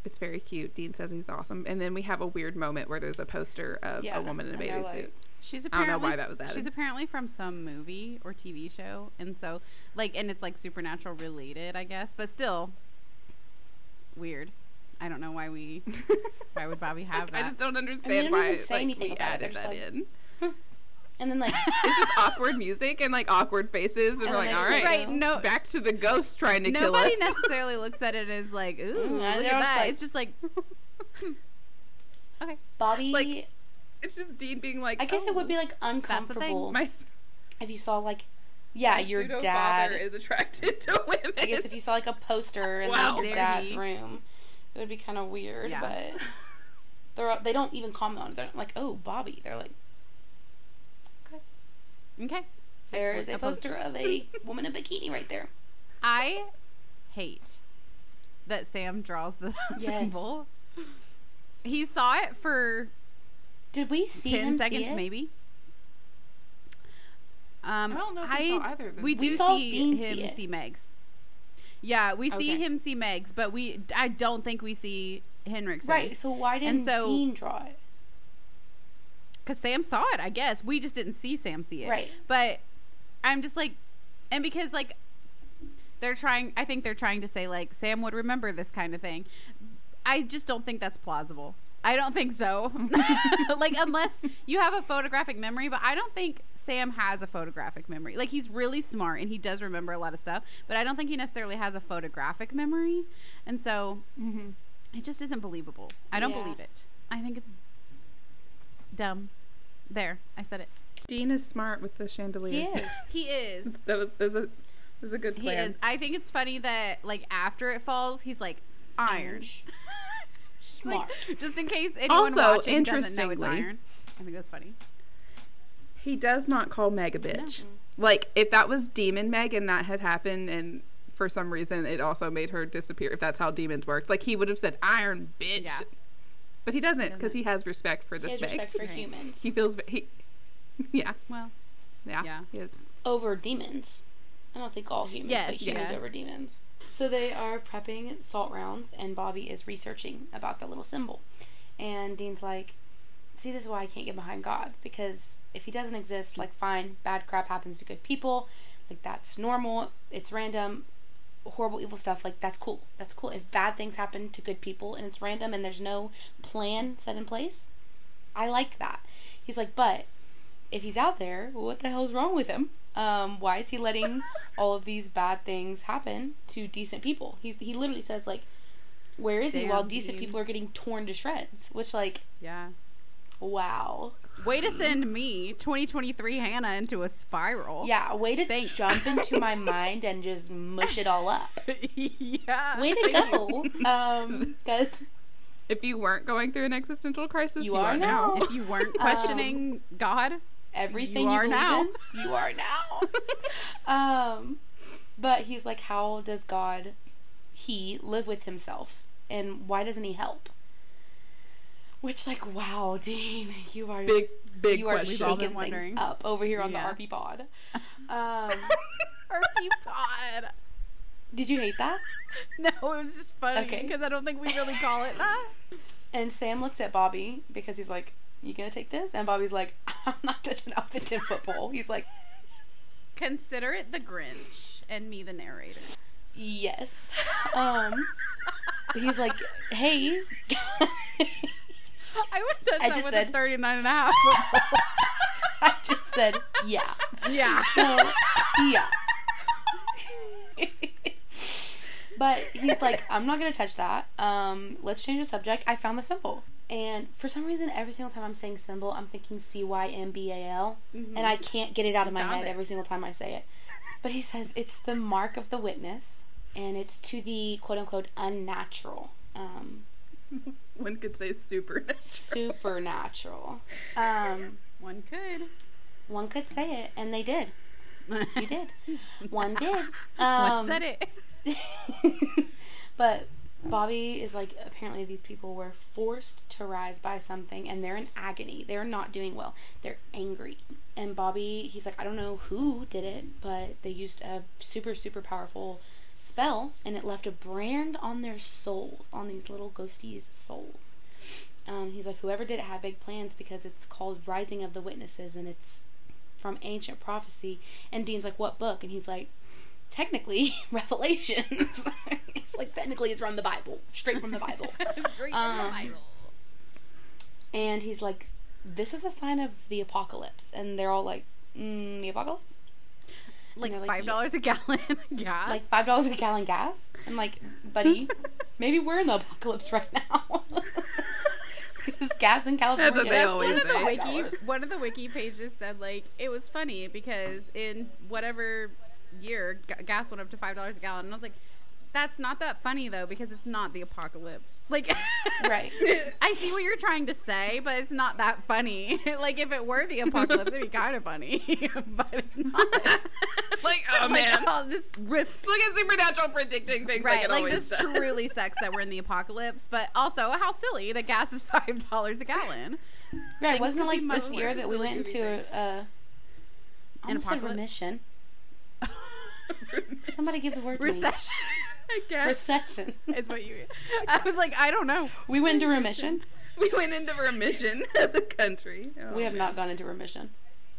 it's very cute. Dean says he's awesome, and then we have a weird moment where there's a poster of
Yeah,
a woman in a bathing suit.
She's
I don't know
apparently
why that was added.
she's apparently from some movie or TV show, and so like, and it's like supernatural related, I guess, but still weird. I don't know why we why would Bobby have
I
that.
I just don't
they
understand
don't
why
even say
like,
anything
we
about it. They're
added
just
that
like-
in.
And then like
It's just awkward music and like awkward faces, and,
And
we're like, all
right,
right,
right, no,
back to the ghost trying to kill us.
nobody necessarily looks at it as like, ooh,
Mm,
look
they're
at that.
like-
it's just like, okay,
Bobby
Like, it's just Dean being like,
I guess it oh, would be
"Oh,
like uncomfortable
my,
if you saw like yeah, your dad
is attracted to women.
I guess if you saw like a poster in
Wow.
like, your dad's
he.
room, it would be kind of weird.
Yeah.
But they're they don't even comment on it. They're like, oh, Bobby. They're like,
okay. Okay.
There is a poster of a woman in a bikini right there.
I hate that Sam draws the
Yes.
symbol. He saw it for
Did we see
10
him
seconds
see it?
maybe. Um,
I don't know if we saw either of them.
We
We
do
saw
see
Dean
him
see
see Megs. Yeah, we see
Okay.
him see Megs, but we I don't think we see Henriksen.
Right. So why didn't
so-
Dean draw it?
Because Sam saw it, I guess. We just didn't see Sam see it.
Right.
But I'm just like, and because like they're trying, I think they're trying to say like Sam would remember this kind of thing. I just don't think that's plausible. I don't think so. like unless you have a photographic memory, but I don't think Sam has a photographic memory. Like he's really smart and he does remember a lot of stuff, but I don't think he necessarily has a photographic memory. And so mm-hmm. it just isn't believable. I don't
Yeah.
believe it. I think it's dumb. There, I said it.
Dean is smart with the chandelier.
He
chandelier.
is.
He is.
That was that was a that was a good
He
plan.
is. I think it's funny that like after it falls, he's like iron.
Smart.
Just in case anyone
Also,
watching doesn't know it's
interestingly-
iron. I think that's funny.
He does not call Meg a bitch. Like if that was Demon Meg and that had happened and for some reason it also made her disappear if that's how demons worked. Like he would have said iron bitch.
Yeah.
But he doesn't because he has respect for
he
this
has
Meg.
respect for
Right.
humans.
He feels he Yeah.
Well,
Yeah.
Yeah.
He is.
over demons. I don't think all humans,
Yes,
but humans
yeah.
over demons. So they are prepping salt rounds, and Bobby is researching about the little symbol. And Dean's like, "See, this is why I can't get behind God because if He doesn't exist, like, fine, bad crap happens to good people, like that's normal. It's random, horrible, evil stuff. Like that's cool. That's cool. If bad things happen to good people and it's random and there's no plan set in place, I like that." He's like, "But." if he's out there, what the hell's wrong with him? Um, why is he letting all of these bad things happen to decent people? He's he literally says like, where is he while decent
Dean.
people are getting torn to shreds? Which like,
yeah.
wow,
Way to send me, 2023 Hannah, into a spiral.
yeah, way to
Thanks.
jump into my mind and just mush it all up.
yeah.
Way to go, um, because
If you weren't going through an existential crisis,
You
you,
are
are, now.
now.
If you weren't questioning God,
everything
You
you,
are
believe
now.
in, you are now. um, but he's like, how does God, he live with himself, and why doesn't he help? Which, like, wow, Dean, you are
big big
you are
question.
We've all
shaking things up over here on
Yes.
the RP pod. Um,
RP pod.
did you hate that?
No, it was just funny
Okay.
because I don't think we really call it that.
And Sam looks at Bobby because he's like, "You gonna take this?" And Bobby's like, "I'm not touching out the ten foot pole." He's like,
Consider it the Grinch and me the narrator.
"Yes." Um, he's like, "Hey."
I would touch
I
that with
said-
a 39 and a half.
I just said, "Yeah."
yeah.
So, yeah. but he's like, I'm not gonna touch that. Um, let's change the subject. I found the symbol. And for some reason, every single time I'm saying symbol, I'm thinking C Y M B A L, and I can't get it out of my head
it.
every single time I say it. But he says it's the mark of the witness, and it's to the quote unquote unnatural, um,
One could say it's super.
supernatural. Um,
One could.
one could say it, and they did. You did. One did.
One
Um,
said it.
but Bobby is like, apparently these people were forced to rise by something and they're in agony. They're not doing well. They're angry. And Bobby, he's like, I don't know who did it, but they used a super, super powerful spell and it left a brand on their souls, on these little ghosties' souls. Um, he's like, whoever did it had big plans because it's called Rising of the Witnesses and it's from ancient prophecy. And Dean's like, what book? And he's like, technically Revelations. it's like technically it's from the Bible, straight from the Bible. Um, and he's like, "This is a sign of the apocalypse," and they're all like, mm, "The apocalypse?
Like
like,
five dollars a gallon gas.
Like five dollars a gallon gas?" I'm like, "Buddy, maybe we're in the apocalypse right now." Because gas in California.
That's what they
that's
always
one
it's
of the wiki one of the wiki pages said like it was funny because in whatever year g- gas went up to five dollars a gallon and I was like that's not that funny though because it's not the apocalypse like
Right.
I see what you're trying to say but it's not that funny like if it were the apocalypse it'd be kind of funny but it's not
like, oh, oh
Like,
man.
oh, this rip
Look at Supernatural predicting things like
Right,
it
like
always
this
does.
truly sucks that we're in the apocalypse, but also how silly that gas is five dollars a gallon.
Right.
Things
Wasn't it like this year that we went into
thing.
a, I almost said
apocalypse?
remission. Somebody give the word to me.
Recession, I guess.
Recession.
is what you. I was like, I don't know.
We went into remission.
We went into remission as a country. Oh,
We have
man.
not gone into remission.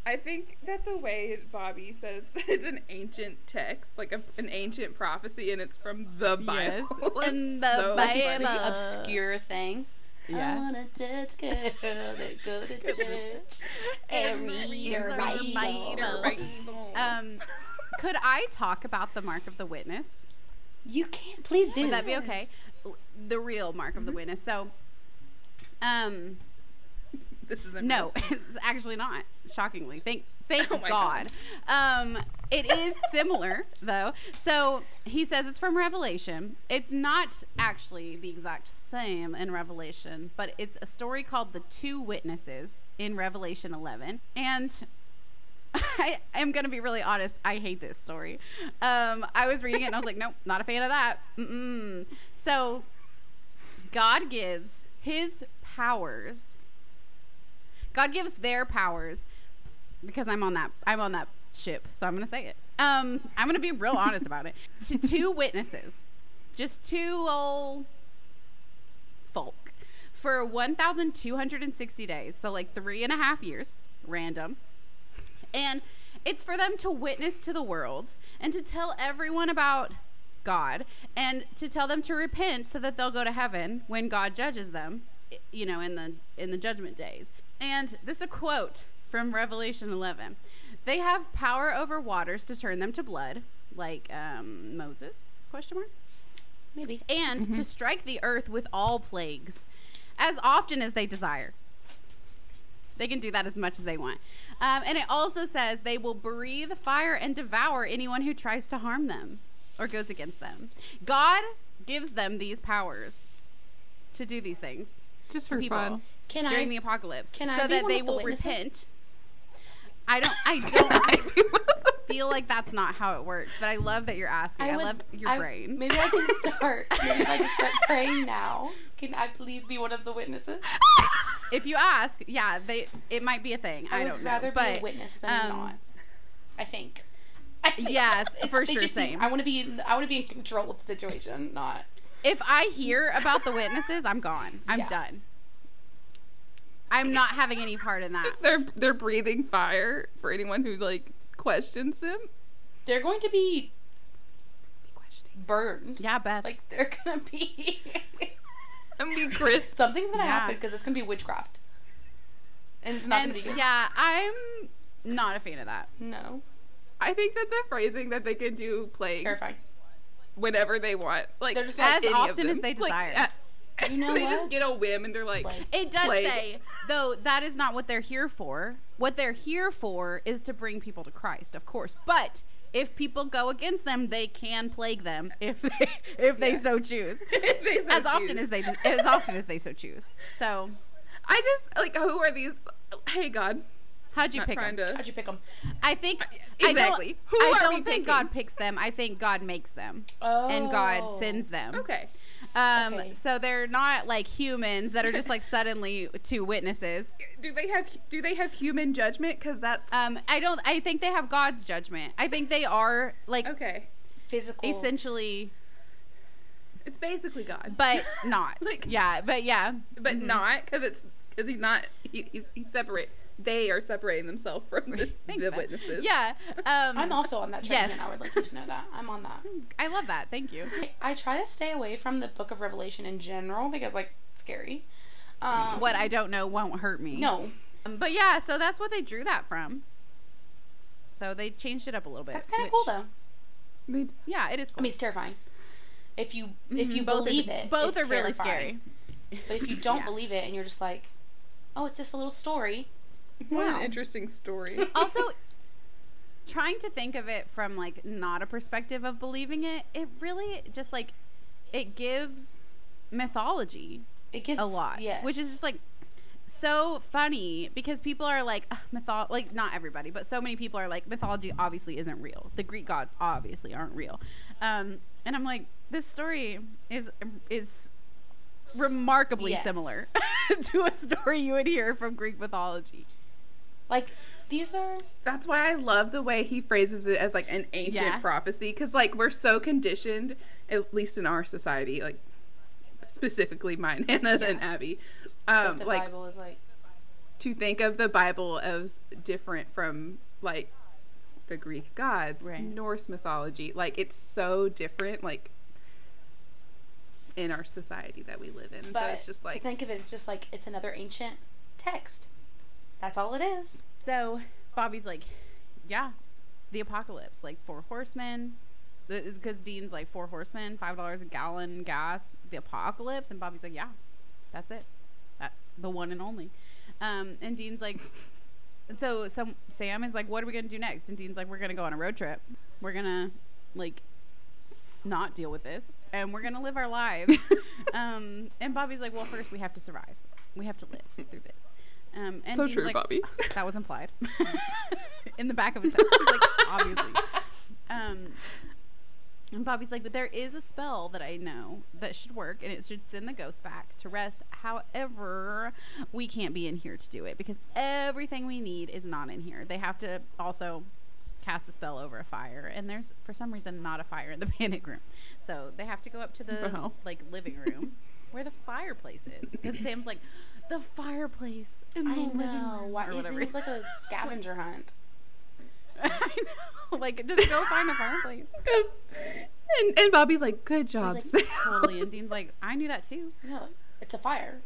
I think that the way Bobby says that it's an ancient text, like a, an ancient prophecy, and it's from the Bible. is
in the
so
Bible.
It's
funny.
obscure thing. I wanna touch girl that go to church and read her Bible.
Um, could I talk about the mark of the witness?
You can't. Please do.
Would that be okay? The real mark of the witness. So, um,
This is
no, it's actually not. Shockingly, thank thank
Oh my
God. Um, it is similar though. So he says it's from Revelation. It's not actually the exact same in Revelation, but it's a story called the Two Witnesses in Revelation 11, and. I am gonna be really honest. I hate this story. Um, I was reading it and I was like, nope, not a fan of that. Mm-mm. So, God gives His powers. God gives their powers because I'm on that. I'm on that ship, so I'm gonna say it. Um, I'm gonna be real honest about it. To two witnesses, just two old folk, for 1,260 days. So like three and a half years, random. And it's for them to witness to the world and to tell everyone about God and to tell them to repent so that they'll go to heaven when God judges them, you know, in the in the judgment days. And this is a quote from Revelation 11. They have power over waters to turn them to blood, like um, Moses? Question mark
Maybe.
and to strike the earth with all plagues as often as they desire. They can do that as much as they want. Um, and it also says they will breathe fire and devour anyone who tries to harm them or goes against them. God gives them these powers to do these things
Just for
people
fun.
Can
during
I?
the apocalypse
can
so
I
that they
of the
will
witnesses?
repent. I don't I don't I feel like that's not how it works, but I love that you're asking. I,
would-
love your
I-
brain.
Maybe I can start. maybe if I just start praying now. Can I please be one of the witnesses?
If you ask, yeah, they it might be a thing. I,
would
don't know,
rather
but
be a witness than
um,
not. I think. I think
Yes, for sure,
just
same.
I want to be. in- I want to be in control of the situation, not.
if I hear about the witnesses, I'm gone. I'm
Yeah.
done. I'm not having any part in that.
they're they're breathing fire for anyone who like questions them.
They're going to be burned.
Yeah, Beth.
Like they're gonna be.
I mean, Chris.
Something's gonna
Yeah.
happen because it's gonna be witchcraft, and it's not
and
gonna be good.
yeah, I'm not a fan of that.
No,
I think that the phrasing that they can do plague
terrifying.
whenever they want, like
They're just
As
any of
often as
them.
they
Like,
desire.
uh,
You know
they
what?
just get a whim and they're like,
Plague.
It does
Plague.
say, though, that is not what they're here for. What they're here for is to bring people to Christ, of course. But if people go against them, they can plague them if they if they so choose.
if they so
as often as they as often as they so choose. So,
I just like who are these? Hey God,
how'd you
not
pick them?
to.
How'd you pick them?
I think
Exactly.
I
Who
don't, I
are
don't
we
think
picking?
God picks them. I think God makes them,
Oh.
and God sends them. Oh.
Okay.
Um,
Okay.
so they're not like humans that are just like suddenly two witnesses.
Do they have do they have human judgment? Because that's
Um, I don't. I think they have God's judgment. I think they are like
okay.
Physical.
essentially,
It's basically God,
but not.
Like-
yeah, but yeah.
but not because it's because he's not. He, he's he's separate. They are separating themselves from the,
Thanks,
the witnesses.
Yeah. Um,
I'm also on that train,
Yes.
and I would like you to know that I'm on that.
I love that. Thank you.
I try to stay away from the Book of Revelation in general because, like, scary. Um,
What I don't know won't hurt me.
No,
Um, But yeah, so that's what they drew that from. So they changed it up a little bit.
that's kind of cool though.
They-
Yeah, it is cool.
I mean, it's terrifying. If you if you
Mhm, both
believe
are,
it,
both
it's
are really scary.
But if you don't
Yeah.
believe it and you're just like, oh, it's just a little story.
What
Wow.
an interesting story.
also trying to think of it from like not a perspective of believing it it really just like it gives mythology
It gives
a lot
yes.
which is just like so funny because people are like "Ugh, mytho like not everybody but so many people are like mythology obviously isn't real the greek gods obviously aren't real um and i'm like this story is is remarkably
Yes.
similar to a story you would hear from greek mythology
like these are
That's why I love the way he phrases it as like an ancient
Yeah.
prophecy because like we're so conditioned, at least in our society, like specifically mine, Hannah and Abby, um,
the
like
Bible is like
to think of the Bible as different from like the Greek gods,
Right.
Norse mythology. Like it's so different. Like in our society that we live in.
But
so it's just
to
like
think of it, it's just like it's another ancient text. That's all it is.
So Bobby's like, yeah, the apocalypse, like four horsemen. Because Dean's like four horsemen, five dollars a gallon gas, the apocalypse, and Bobby's like, yeah, that's it, that the one and only. Um, and Dean's like, so some Sam is like, what are we gonna do next? And Dean's like, we're gonna go on a road trip. We're gonna like not deal with this, and we're gonna live our lives. um, and Bobby's like, well, first we have to survive. We have to live through this. Um, and
so true,
like,
Bobby.
that was implied in the back of his head. Like, obviously. Um, and Bobby's like, but there is a spell that I know that should work, and it should send the ghost back to rest. However, we can't be in here to do it because everything we need is not in here. They have to also cast the spell over a fire, and there's for some reason not a fire in the panic room, so they have to go up to the
Wow.
like living room where the fireplace is. Because Sam's like, the fireplace in the
I
living
know.
room,
Why
or
it like a scavenger hunt?
I know. Like, just go find a fireplace.
and, and Bobby's like, good job.
like,
Sam."
totally. And Dean's like, I knew that too.
No, it's a fire.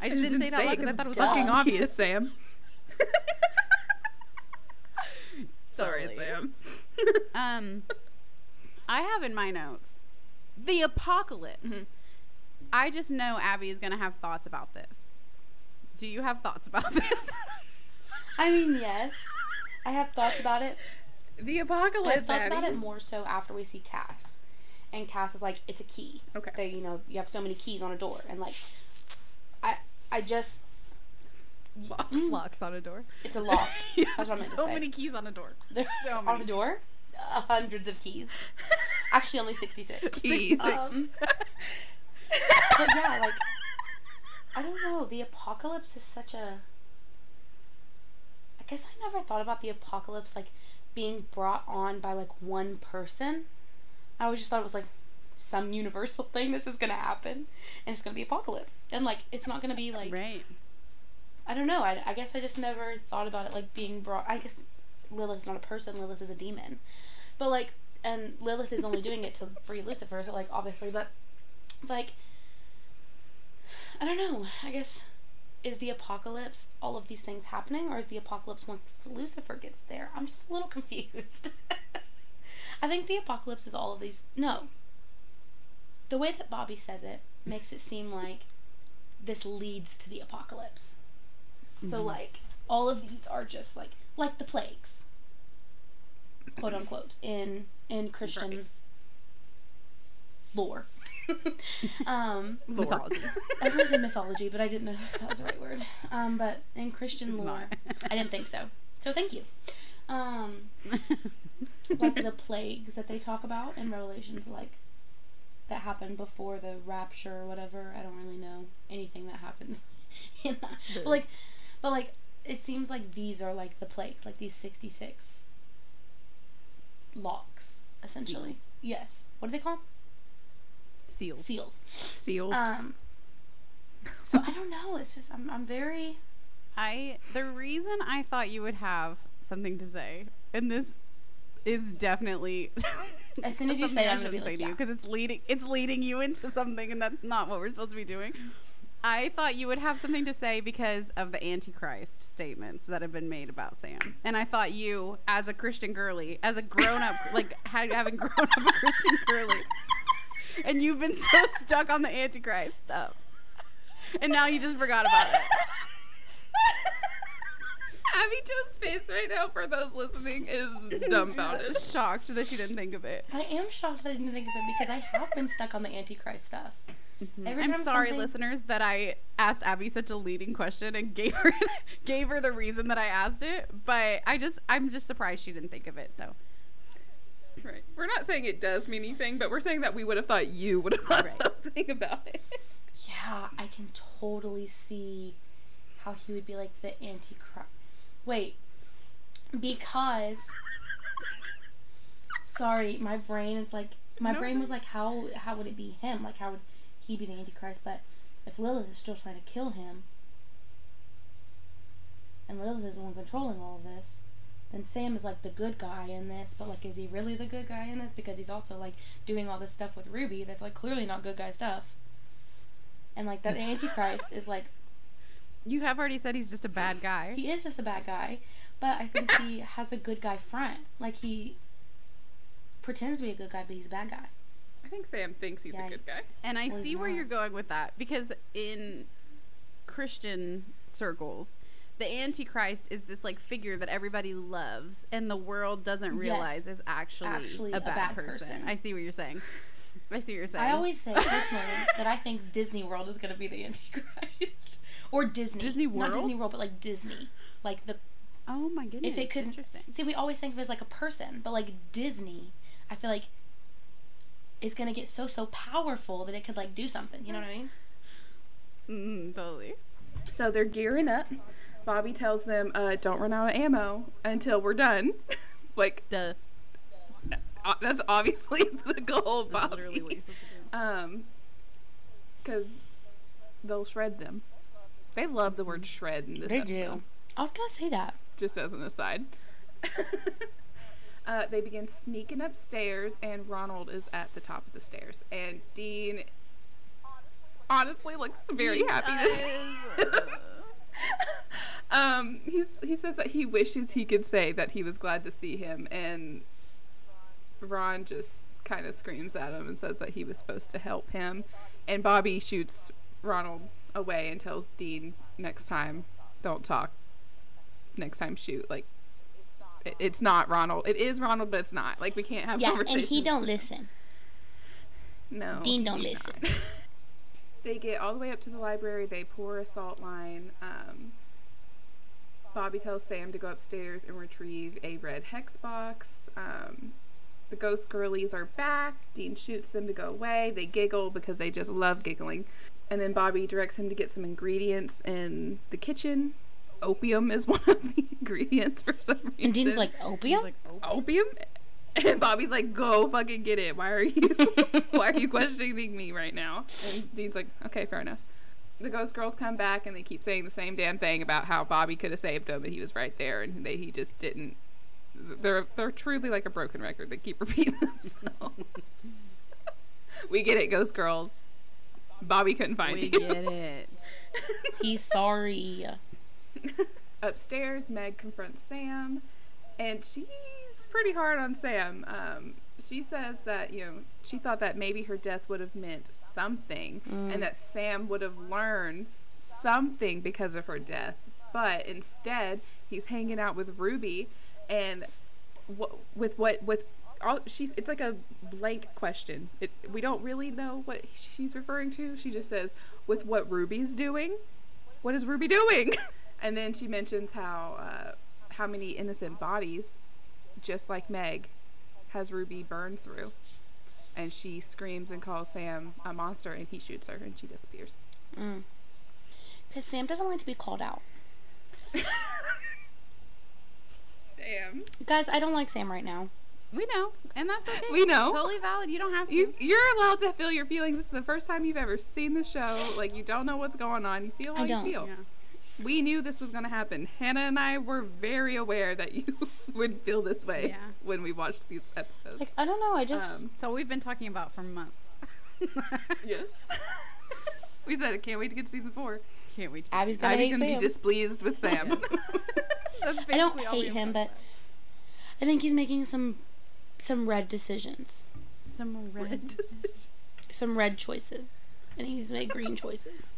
I just didn't say it out loud because I thought it was
fucking
fucking
obvious, Sam. Sorry,
Totally.
Sam.
Um, I have in my notes the apocalypse. I just know Abby is going to have thoughts about this. Do you have thoughts about this?
I mean, yes. I have thoughts about it.
The
I
apocalypse.
have thoughts about it more so after we see Cass. And Cass is like, it's a key.
Okay.
There, you know, you have so many keys on a door. And like, I I just,
Flux on a door.
it's a lock. That's what I meant to
so
say.
many keys on a door.
There's
So many.
on a door, uh, hundreds of keys. Actually, only 66.
Keys.
Um, but yeah, like, I don't know. The apocalypse is such a. I guess I never thought about the apocalypse like being brought on by like one person. I always just thought it was like some universal thing that's just gonna happen, and it's gonna be apocalypse, and like it's not gonna be like
Right.
I don't know. I, I guess I just never thought about it like being brought. I guess Lilith's not a person. Lilith is a demon, but like, and Lilith is only doing it to free Lucifer. So like, obviously, but like, I don't know. I guess is the apocalypse all of these things happening, or is the apocalypse once Lucifer gets there? I'm just a little confused. I think the apocalypse is all of these. No. The way that Bobby says it makes it seem like this leads to the apocalypse. So mm-hmm. like all of these are just like like the plagues, quote unquote, in in Christian
Right.
lore. um,
Mythology.
I was gonna say mythology, but I didn't know if that was the right word. Um, but in Christian lore. I didn't think so. So thank you. Um, like the plagues that they talk about in Revelations, like that happened before the rapture or whatever. I don't really know anything that happens in that. But like, but like, it seems like these are like the plagues, like these sixty-six locks, essentially.
Seals.
Yes. What do they call them?
Seals.
Seals.
Seals.
Um. So I don't know. It's just I'm I'm very
I the reason I thought you would have something to say, and this is definitely
As soon as you
something
say it,
I
I'm gonna be
shouldn't say
like,
to you
yeah.
because it's leading it's leading you into something, and that's not what we're supposed to be doing. I thought you would have something to say because of the Antichrist statements that have been made about Sam, and I thought you, as a Christian girly, as a grown up, like having grown up a Christian girly, and you've been so stuck on the Antichrist stuff, and now you just forgot about it.
Abby Jo's face right now for those listening is dumbfounded.
Just shocked that she didn't think of it.
I am shocked that I didn't think of it because I have been stuck on the Antichrist stuff. Mm-hmm. Every
I'm
time
sorry,
something-
listeners, that I asked Abby such a leading question and gave her gave her the reason that I asked it. But I just I'm just surprised she didn't think of it. So
Right. We're not saying it does mean anything, but we're saying that we would have thought you would have thought
Right.
something about it.
Yeah, I can totally see how he would be like the Antichrist. Wait, because sorry, my brain is like my
No,
brain was like, how how would it be him? Like, how would he be the Antichrist? But if Lilith is still trying to kill him, and Lilith is the one controlling all of this, then Sam is like the good guy in this. But like, is he really the good guy in this? Because he's also like doing all this stuff with Ruby that's like clearly not good guy stuff. and like that Antichrist is like
You have already said he's just a bad guy.
he is just a bad guy, but I think he has a good guy front. Like he pretends to be a good guy, but he's a bad guy.
I think Sam thinks he's a good
Yikes.
guy.
And I
Well, he's
see where
not.
you're going with that because in Christian circles, the Antichrist is this like figure that everybody loves and the world doesn't
Yes.
realize is actually,
Actually
a,
a
bad,
bad
person.
person.
I see what you're saying. I see what you're saying.
I always say personally that I think Disney World is going to be the Antichrist, or Disney.
Disney World,
not
World?
Disney World, but like Disney, like the.
Oh my goodness.
If it could,
interesting.
see, we always think of it as like a person, but like Disney, I feel like is going to get so so powerful that it could like do something. You know what I mean?
Mm, totally.
So they're gearing up. Bobby tells them, uh, "Don't run out of ammo until we're done." like
Duh.
uh, that's obviously the goal,
That's
Bobby.
literally what you're supposed to do.
Um, because they'll shred them. They love the word shred in this
They
episode.
do. I was going to say that.
Just as an aside. uh, they begin sneaking upstairs, and Ronald is at the top of the stairs, and Dean honestly looks very happy to see. Um, he's he says that he wishes he could say that he was glad to see him, and Ron just kind of screams at him and says that he was supposed to help him, and Bobby shoots Ronald away and tells Dean next time, don't talk. Next time, shoot. Like, it- it's not Ronald. It is Ronald, but it's not. Like, we can't have
Yeah, and he don't listen.
No.
Dean don't
do
listen.
they get all the way up to the library. They pour a salt line. Um, Bobby tells Sam to go upstairs and retrieve a red hex box. Um, the ghost girlies are back. Dean shoots them to go away. They giggle because they just love giggling. And then Bobby directs him to get some ingredients in the kitchen. Opium is one of the ingredients for some reason.
And Dean's like, opium?
Like, oh.
opium and bobby's like go fucking get it. Why are you why are you questioning me right now? And dean's like okay fair enough. The ghost girls come back and they keep saying the same damn thing about how bobby could have saved him and he was right there and they, he just didn't they're they're truly like a broken record. They keep repeating themselves. We get it ghost girls. Bobby couldn't find
we
you.
get it.
He's sorry.
Upstairs, Meg confronts Sam, and she's pretty hard on Sam. Um, she says that you know she thought that maybe her death would have meant something, and that Sam would have learned something because of her death. But instead, he's hanging out with Ruby, and wh- with what with all she's it's like a blank question. It, we don't really know what she's referring to. She just says with what Ruby's doing. What is Ruby doing? and then she mentions how uh, how many innocent bodies, just like Meg, has Ruby burned through. And she screams and calls Sam a monster, and he shoots her, and she disappears. Mm.
Because Sam doesn't like to be called out.
Damn.
Guys, I don't like Sam right now.
We know, and that's okay.
We know.
Totally valid. You don't have to.
You you're allowed to feel your feelings. This is the first time you've ever seen the show. Like you don't know what's going on. You feel how
I don't.
you feel.
Yeah.
We knew this was going to happen. Hannah and I were very aware that you would feel this way
Yeah.
when we watched these episodes.
Like, I don't know. I just.
Um,
So we've been talking about for months.
yes. we said, I can't wait to get to season four.
Can't wait. To
Abby's gonna
Abby's going to be displeased with Sam.
That's
I don't
all
hate him, but I think he's making some some red decisions,
some red. decisions.
some red choices, and he's made green choices.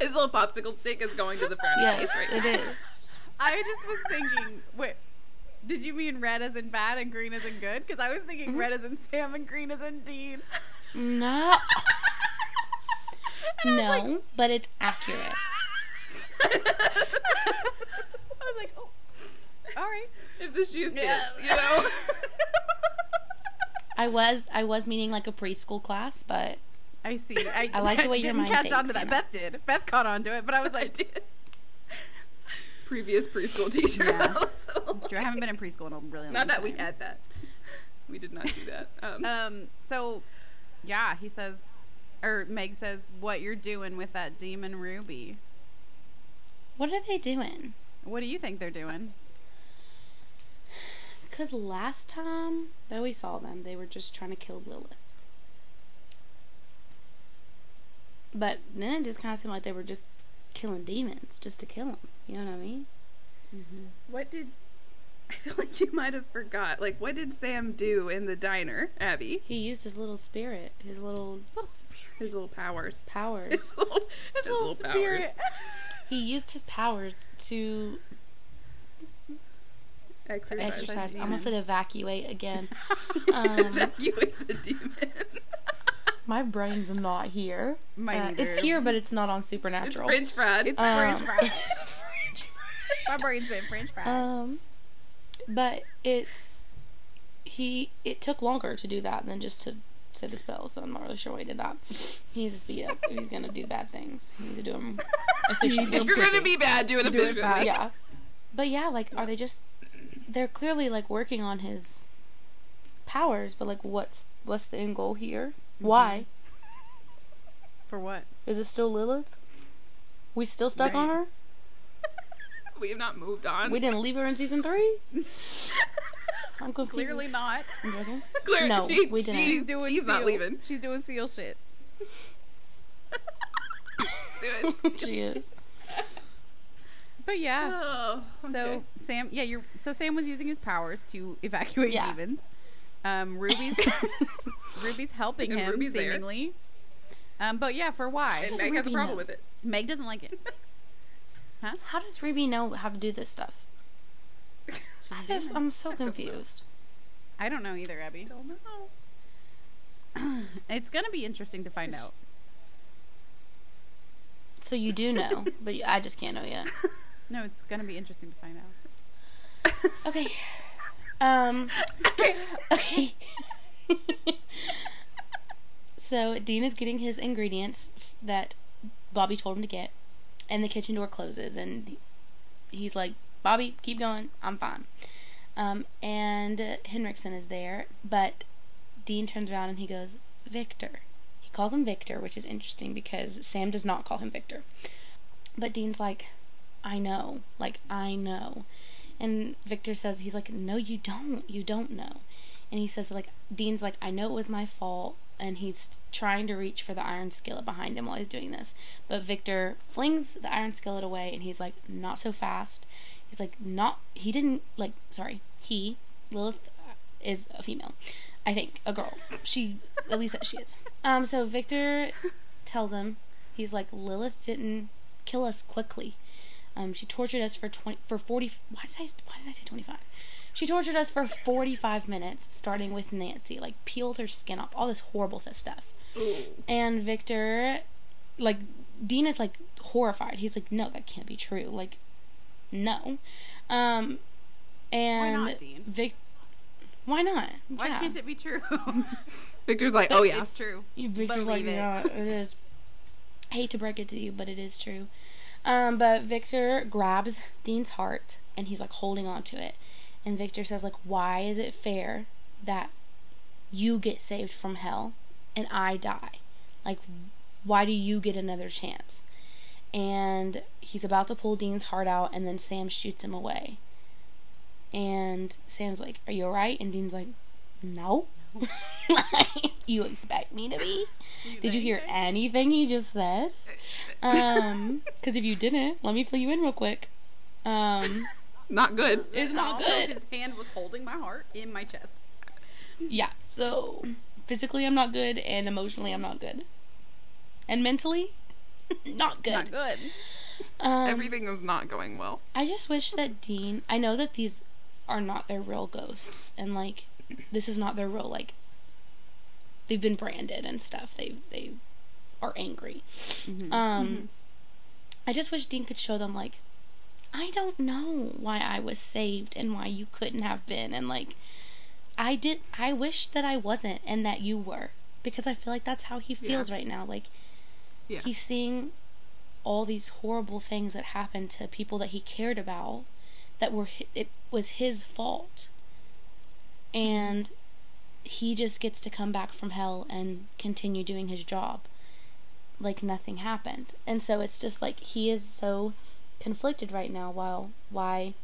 His little popsicle stick is going to the front
Yes,
face right
it
now.
is.
I just was thinking, wait, did you mean red as in bad and green as in good? Because I was thinking mm-hmm. red as in Sam and green as in Dean.
No, no, but it's accurate.
I was like, oh, all right.
If the shoe fits,
Yeah.
you know?
I was I was meaning like a preschool class, but
I see. I,
I like the way your
didn't
mind
catch on to that.
Hannah.
Beth did. Beth caught on to it, but I was
I
like,
did. Previous preschool teacher.
Yeah.
also.
I haven't been in preschool in a really long
Not that we
time.
had that. We did not do that. Um,
Um. So, yeah, he says, or Meg says, "What you're doing with that demon Ruby?
what are they doing?
What do you think they're doing?"
Because last time that we saw them, they were just trying to kill Lilith. But then it just kind of seemed like they were just killing demons just to kill them. You know what I mean?
What did I feel like you might have forgot? Like, what did Sam do in the diner, Abby?
He used his little spirit, his little
His little spirit.
His little powers.
powers.
His little, his
His
little,
little
powers.
he used his powers to Exorcise.
exorcise.
I almost said evacuate again. um,
Evacuate the demon.
My brain's not here.
Mine
Uh, it's here, but it's not on Supernatural.
it's
Supernatural.
French fried.
It's
Um,
French fries. My brain's been French fries.
Um, but it's he. It took longer to do that than just to say the spell. So I'm not really sure why he did that. He needs to speed up if he's gonna do bad things. He needs to do them efficiently.
If you're gonna be bad, do it
do it
efficiently.
fast. Yeah. But yeah, like, are they just? They're clearly like working on his powers, but like, what's what's the end goal here? Why mm-hmm.
For what?
is it still Lilith? We still stuck on her?
We have not moved on.
We didn't leave her in season three. I'm confused.
Clearly not.
I'm joking.
Clear-
No,
she-
we didn't.
She's,
She's doing
she's not leaving.
She's doing seal shit.
Do.
She is.
But yeah.
Oh,
So. Sam, yeah, you're. So Sam was using his powers to evacuate
Yeah.
demons. Um, Ruby's Ruby's helping
And
him
Ruby's there.
seemingly. Um, but yeah, for why?
and
does
Meg has a problem
know?
with it.
Meg doesn't like it.
How does Ruby know how to do this stuff? I just, I'm so confused.
I don't know either, Abby.
Don't know.
It's gonna be interesting to find out.
So you do know, but I just can't know yet.
No, it's gonna be interesting to find out.
Okay. Um. Okay. so Dean is getting his ingredients that Bobby told him to get, and the kitchen door closes, and he's like, "Bobby, keep going. I'm fine." Um, and uh, Henriksen is there, but Dean turns around and he goes, "Victor." He calls him Victor, which is interesting because Sam does not call him Victor. But Dean's like, "I know, like I know." And Victor says, he's like, no, you don't. You don't know. And he says, like, Dean's like, I know it was my fault. And he's trying to reach for the iron skillet behind him while he's doing this. But Victor flings the iron skillet away and he's like, not so fast. He's like, not, he didn't, like, sorry, he, Lilith is a female. I think, a girl. She, at least she is. Um, so Victor tells him, he's like, Lilith didn't kill us quickly. Um, she tortured us for twenty for forty. Why did I why did I say twenty five? She tortured us for forty five minutes, starting with Nancy. Like peeled her skin off, all this horrible th- stuff. And Victor, like Dean is like horrified. He's like, no, that can't be true. Like, no. Um, and
not, Dean?
Vic, why not?
Why
Yeah.
can't it be true?
Victor's like, oh yeah.
it's true.
Victor's like,
Believe it.
yeah, it is. I hate to break it to you, but it is true. Um, but Victor grabs Dean's heart and he's like holding on to it. And Victor says, like, why is it fair that you get saved from hell and I die? Like, why do you get another chance? And he's about to pull Dean's heart out, and then Sam shoots him away. And Sam's like, Are you alright? And Dean's like, No. Like, you expect me to be? Did you hear anything he just said? Um, because if you didn't, let me fill you in real quick. Um,
Not good.
it's not
Also,
good.
His hand was holding my heart in my chest.
Yeah, so physically I'm not good, and emotionally I'm not good, and mentally not good.
Not good.
Um,
Everything is not going well.
I just wish that Dean. I know that these are not their real ghosts, and like this is not their real like. They've been branded and stuff. They they are angry. Um, I just wish Dean could show them like, I don't know why I was saved and why you couldn't have been, and like, I did. I wish that I wasn't and that you were, because I feel like that's how he feels
Yeah.
right now. Like
Yeah.
he's seeing all these horrible things that happened to people that he cared about that were it was his fault and he just gets to come back from hell and continue doing his job like nothing happened and so it's just like he is so conflicted right now while why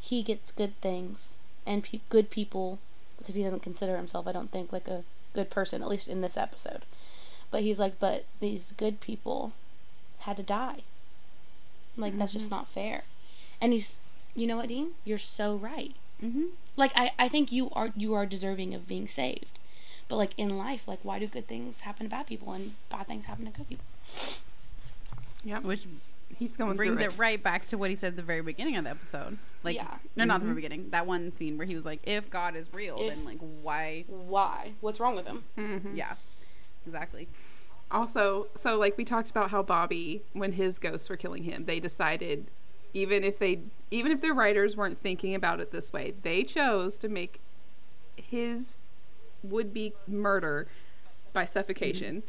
he gets good things and pe- good people because he doesn't consider himself i don't think like a good person at least in this episode But he's like, but these good people had to die. Like that's just mm-hmm. not fair. And he's, you know what, Dean? You're so right.
Mm-hmm.
Like I, I think you are you are deserving of being saved. But like in life, like why do good things happen to bad people and bad things happen to good people?
Yeah,
Which
he's going
brings
through
it right back to what he said at the very beginning of the episode. Like,
Yeah.
no, not the very beginning. That one scene where he was like, "If God is real,
If-
then like why?"
Why? What's wrong with him?
Mhm.
Yeah, exactly.
Also, so like we talked about how Bobby, when his ghosts were killing him, they decided, even if they, even if their writers weren't thinking about it this way, they chose to make his would-be murder by suffocation.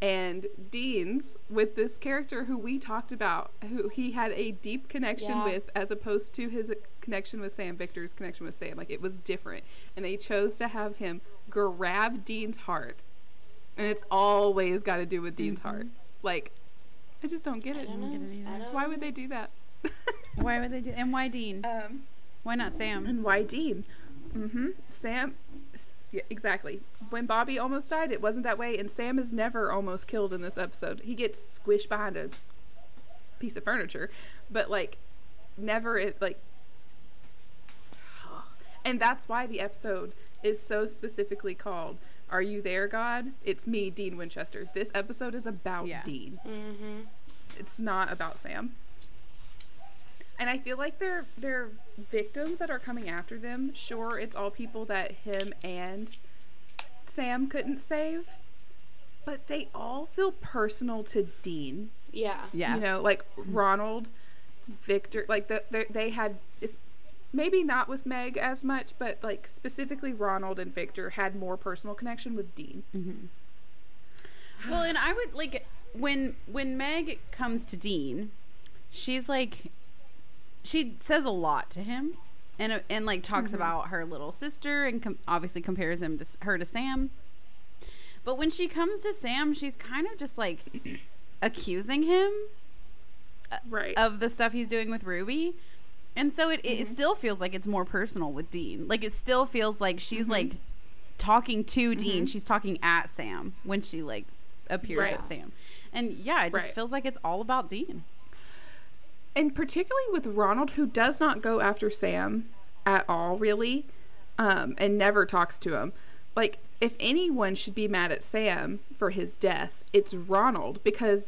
And Dean's with this character who we talked about, who he had a deep connection
Yeah.
with, as opposed to his connection with Sam, Victor's connection with Sam. Like it was different. And they chose to have him grab Dean's heart and it's always got to do with Dean's mm-hmm. heart. Like, I just don't get
I
it.
don't know. I don't
Why would they do that?
Why would they do? And why Dean?
um,
Why not Sam?
and why Dean? Mm-hmm. Sam. Yeah, exactly. When Bobby almost died, it wasn't that way, and Sam is never almost killed in this episode. He gets squished behind a piece of furniture, but like, never it like. And that's why the episode is so specifically called "Are You There, God?" It's me, Dean Winchester. This episode is about
Yeah.
Dean.
Mm-hmm.
It's not about Sam. And I feel like they're they're victims that are coming after them. Sure, it's all people that him and Sam couldn't save, but they all feel personal to Dean.
Yeah.
Yeah.
You know, like Ronald, Victor, like the, the they had it's maybe not with Meg as much, but like specifically Ronald and Victor had more personal connection with Dean. Mm-hmm.
Well, and I would like when when Meg comes to Dean, she's like she says a lot to him and uh, and like talks mm-hmm. about her little sister and com- obviously compares him to her to Sam. But when she comes to Sam, she's kind of just like accusing him uh,
Right.
of the stuff he's doing with Ruby. And so it, it, it still feels like it's more personal with Dean. Like it still feels like she's mm-hmm. like talking to Dean. She's talking at Sam when she like appears
Right.
at Sam. And yeah, it just
Right.
feels like it's all about Dean.
And particularly with Ronald, who does not go after Sam at all, really, um, and never talks to him. Like, if anyone should be mad at Sam for his death, it's Ronald because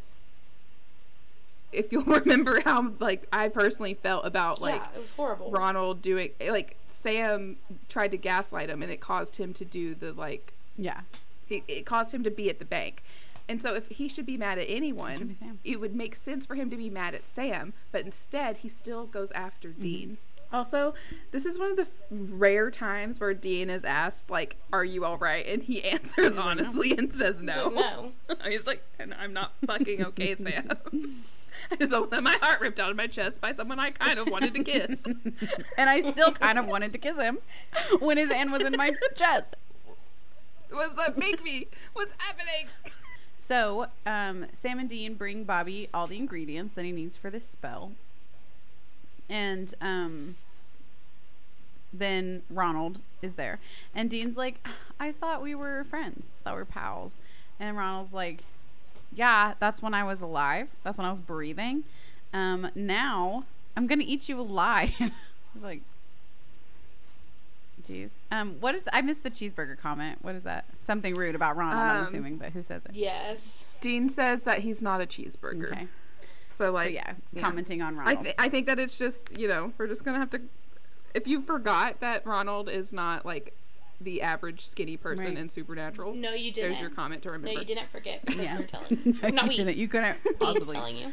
if you'll remember how like I personally felt about like
yeah, it was horrible.
Ronald doing like Sam tried to gaslight him and it caused him to do the like
Yeah.
it, it caused him to be at the bank. And so if he should be mad at anyone, it would make sense for him to be mad at Sam, but instead he still goes after mm-hmm. Dean. Also, this is one of the f- rare times where Dean is asked like, "Are you all right?" and he answers honestly and says no.
no.
He's like, "And I'm not fucking okay, Sam." I just want my heart ripped out of my chest by someone I kind of wanted to kiss.
And I still kind of wanted to kiss him when his hand was in my chest.
What's that uh, make me? What's happening?
So, um, Sam and Dean bring Bobby all the ingredients that he needs for this spell. And um, then Ronald is there. And Dean's like, I thought we were friends, thought we were pals. And Ronald's like, Yeah, that's when I was alive. That's when I was breathing. Um, now I'm to eat you alive. Was like, Jeez. Um, what is I missed the cheeseburger comment. What is that? Something rude about Ronald, I'm
Um,
assuming, but who says it?
Yes.
Dean says that he's not a cheeseburger.
Okay.
So like,
so yeah,
yeah.
commenting on
I,
Ronald.
th- I think that it's just you know we're just gonna have to. If you forgot that Ronald is not like the average skinny person
Right.
in Supernatural,
No, you didn't.
there's your comment to remember.
No, you didn't forget because
Yeah.
We're telling.
No,
not
you
we.
didn't. You couldn't
Dean's
possibly.
telling you.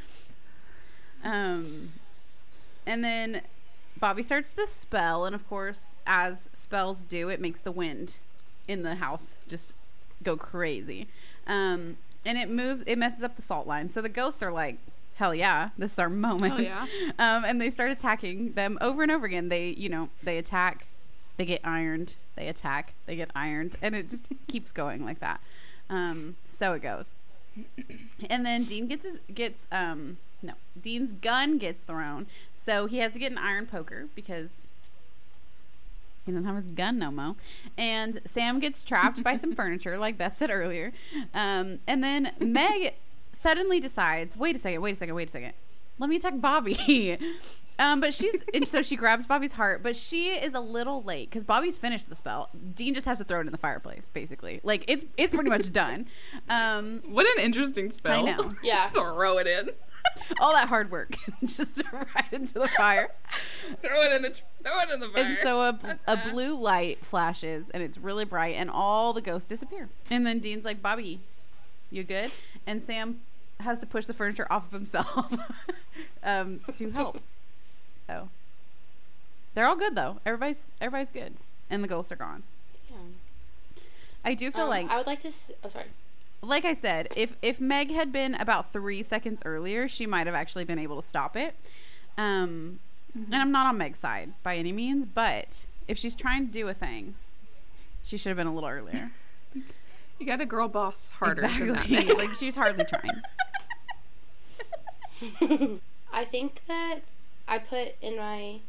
Um, and then Bobby starts the spell, and of course, as spells do, it makes the wind in the house just go crazy. Um, and it moves, it messes up the salt line. So the ghosts are like, "Hell yeah, this is our moment!"
Yeah.
Um, and they start attacking them over and over again. They, you know, they attack, they get ironed, they attack, they get ironed, and it just keeps going like that. Um, so it goes. And then Dean gets his, gets um no Dean's gun gets thrown, so he has to get an iron poker because He doesn't have his gun no mo. And Sam gets trapped by some furniture, like Beth said earlier. Um, and then Meg suddenly decides, wait a second, wait a second, wait a second. Let me attack Bobby. Um, but she's and so she grabs Bobby's heart, but she is a little late because Bobby's finished the spell. Dean just has to throw it in the fireplace, basically. Like it's it's pretty much done. Um,
What an interesting spell.
I know.
Yeah.
Throw it in.
all that hard work just right into the fire.
throw it in the throw it in the fire.
And so a, a blue light flashes and it's really bright and all the ghosts disappear. And then Dean's like, Bobby, you good? And Sam has to push the furniture off of himself um, to help. So they're all good though. Everybody's everybody's good. And the ghosts are gone.
Yeah.
I do feel
Um,
like
I would like to. S- oh, sorry.
Like I said, if if Meg had been about three seconds earlier, she might have actually been able to stop it. Um, And I'm not on Meg's side by any means, but if she's trying to do a thing, she should have been a little earlier.
you got a girl boss harder than that.
exactly. like she's hardly trying.
I think that I put in my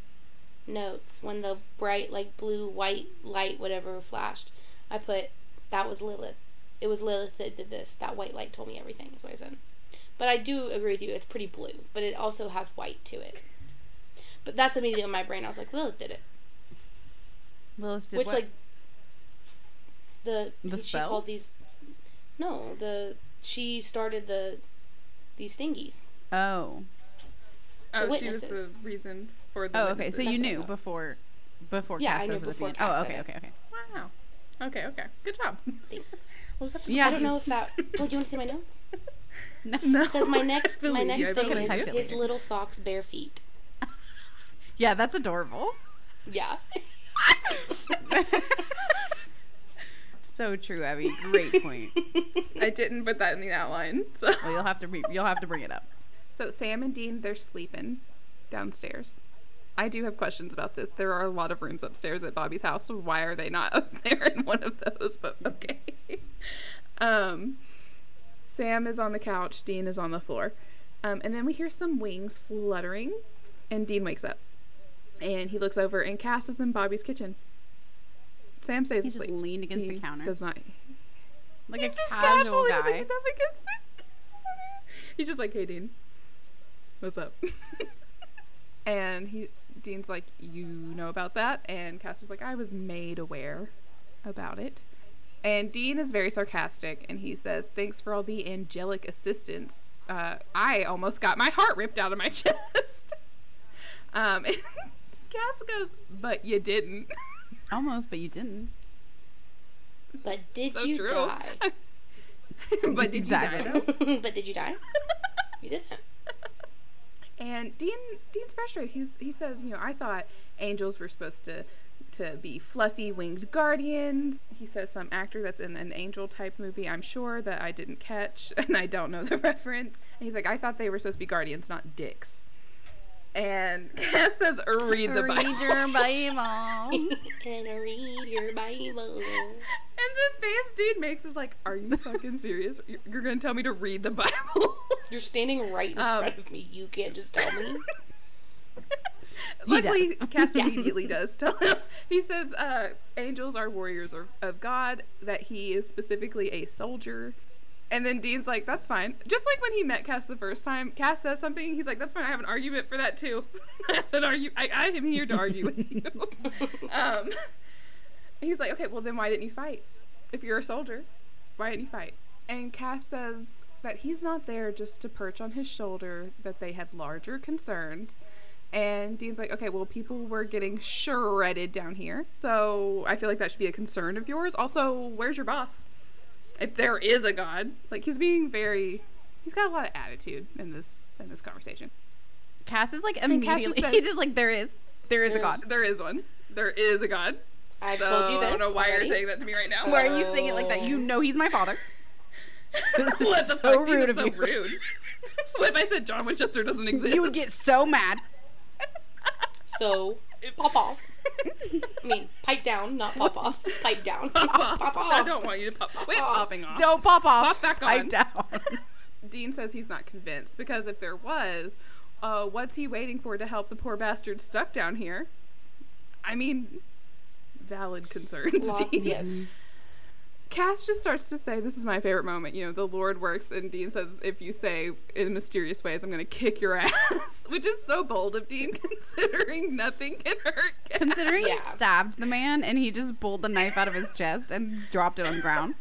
notes when the bright, like blue, white light, whatever, flashed. I put that was Lilith. It was Lilith that did this. That white light told me everything. Is what I said. But I do agree with you. It's pretty blue, but it also has white to it. But that's immediately in my brain. I was like, Lilith did it.
Lilith did it.
Which
what?
like the,
The
she called these. No, the she started the these thingies.
oh
Oh,
The
she was
witnesses.
the reason for the
oh okay. So you
That's
knew before before
Yeah,
Cass
I knew
says it at the
before
end.
Cass
Oh okay okay okay.
Wow. Okay, okay. Good job.
Thanks.
We'll just have to
Yeah,
I don't know if that. Well, do you want to see my notes?
No.
Because my next my next
I
thing
believe
is
typed
his
later.
little socks, bare feet.
Yeah, that's adorable.
Yeah.
So true, Abby. Great point.
I didn't put that in the outline. So.
Well, you'll have to re- you'll have to bring it up.
So Sam and Dean, they're sleeping downstairs. I do have questions about this. There are a lot of rooms upstairs at Bobby's house. Why are they not up there in one of those? But okay. um, Sam is on the couch. Dean is on the floor. Um, and then we hear some wings fluttering, and Dean wakes up, and he looks over, and Cass is in Bobby's kitchen. Sam stays
He just leaned against the counter.
Does not.
Like
He's
a casual guy.
leaning up against the counter. He's just like, "Hey, Dean, what's up?" and he, Dean's like, "You know about that?" And Cass was like, "I was made aware about it." And Dean is very sarcastic, and he says, "Thanks for all the angelic assistance. Uh, I almost got my heart ripped out of my chest." um, and Cass goes, "But you didn't."
Almost, but you didn't.
But did
so
you
true.
die?
but did
Exactly.
you die?
but did you die? You didn't.
And Dean Dean's frustrated. He's he says, you know, I thought angels were supposed to to be fluffy winged guardians. He says some actor that's in an angel type movie, I'm sure that I didn't catch and I don't know the reference. And he's like, I thought they were supposed to be guardians, not dicks. And Cass says, read the Bible.
Read your Bible.
and read your Bible.
And the face Dean makes is like, Are you fucking serious? You're, you're gonna tell me to read the Bible?
You're standing right in
Um,
front of me. You can't just tell me.
He
Luckily,
does.
Cass
Yeah.
immediately does tell him. He says, uh, "Angels are warriors of, of God. That he is specifically a soldier." And then Dean's like, "That's fine." Just like when he met Cass the first time, Cass says something. He's like, "That's fine. I have an argument for that too. I an argue. I, I am here to argue with you." um, he's like, "Okay, well then why didn't you fight? If you're a soldier, why didn't you fight?" And Cass says that he's not there just to perch on his shoulder. That they had larger concerns. And Dean's like, okay, well, people were getting shredded down here. So I feel like that should be a concern of yours. Also, where's your boss? If there is a god. Like, he's being very. He's got a lot of attitude in this in this conversation.
Cass is like
mean, Cass
immediately.
just says-
He's just like there is, there is a
There's-
god.
There is one. There is a god.
I've
So
told you this.
I don't know why
already.
you're saying that to me right now.
Why are you saying it like that? You know he's my father. This is
what the
so
fuck?
Rude
that's
of
so
you.
rude. what if I said John Winchester doesn't exist?
You would get so mad.
So, pop off. I mean, pipe down, not pop off. Pipe down.
pop off.
Pop off.
I don't want you to pop. Quit
off.
popping off.
Don't pop off.
Pop back
Pipe down.
Dean says he's not convinced because if there was, uh, what's he waiting for to help the poor bastard stuck down here? I mean, valid concerns.
Lots,
Dean.
yes.
Cass just starts to say, "This is my favorite moment." You know, the Lord works, and Dean says, "If you say in mysterious ways, I'm going to kick your ass," which is so bold of Dean, considering nothing can hurt. Cass.
Considering he stabbed the man and he just pulled the knife out of his chest and dropped it on the ground.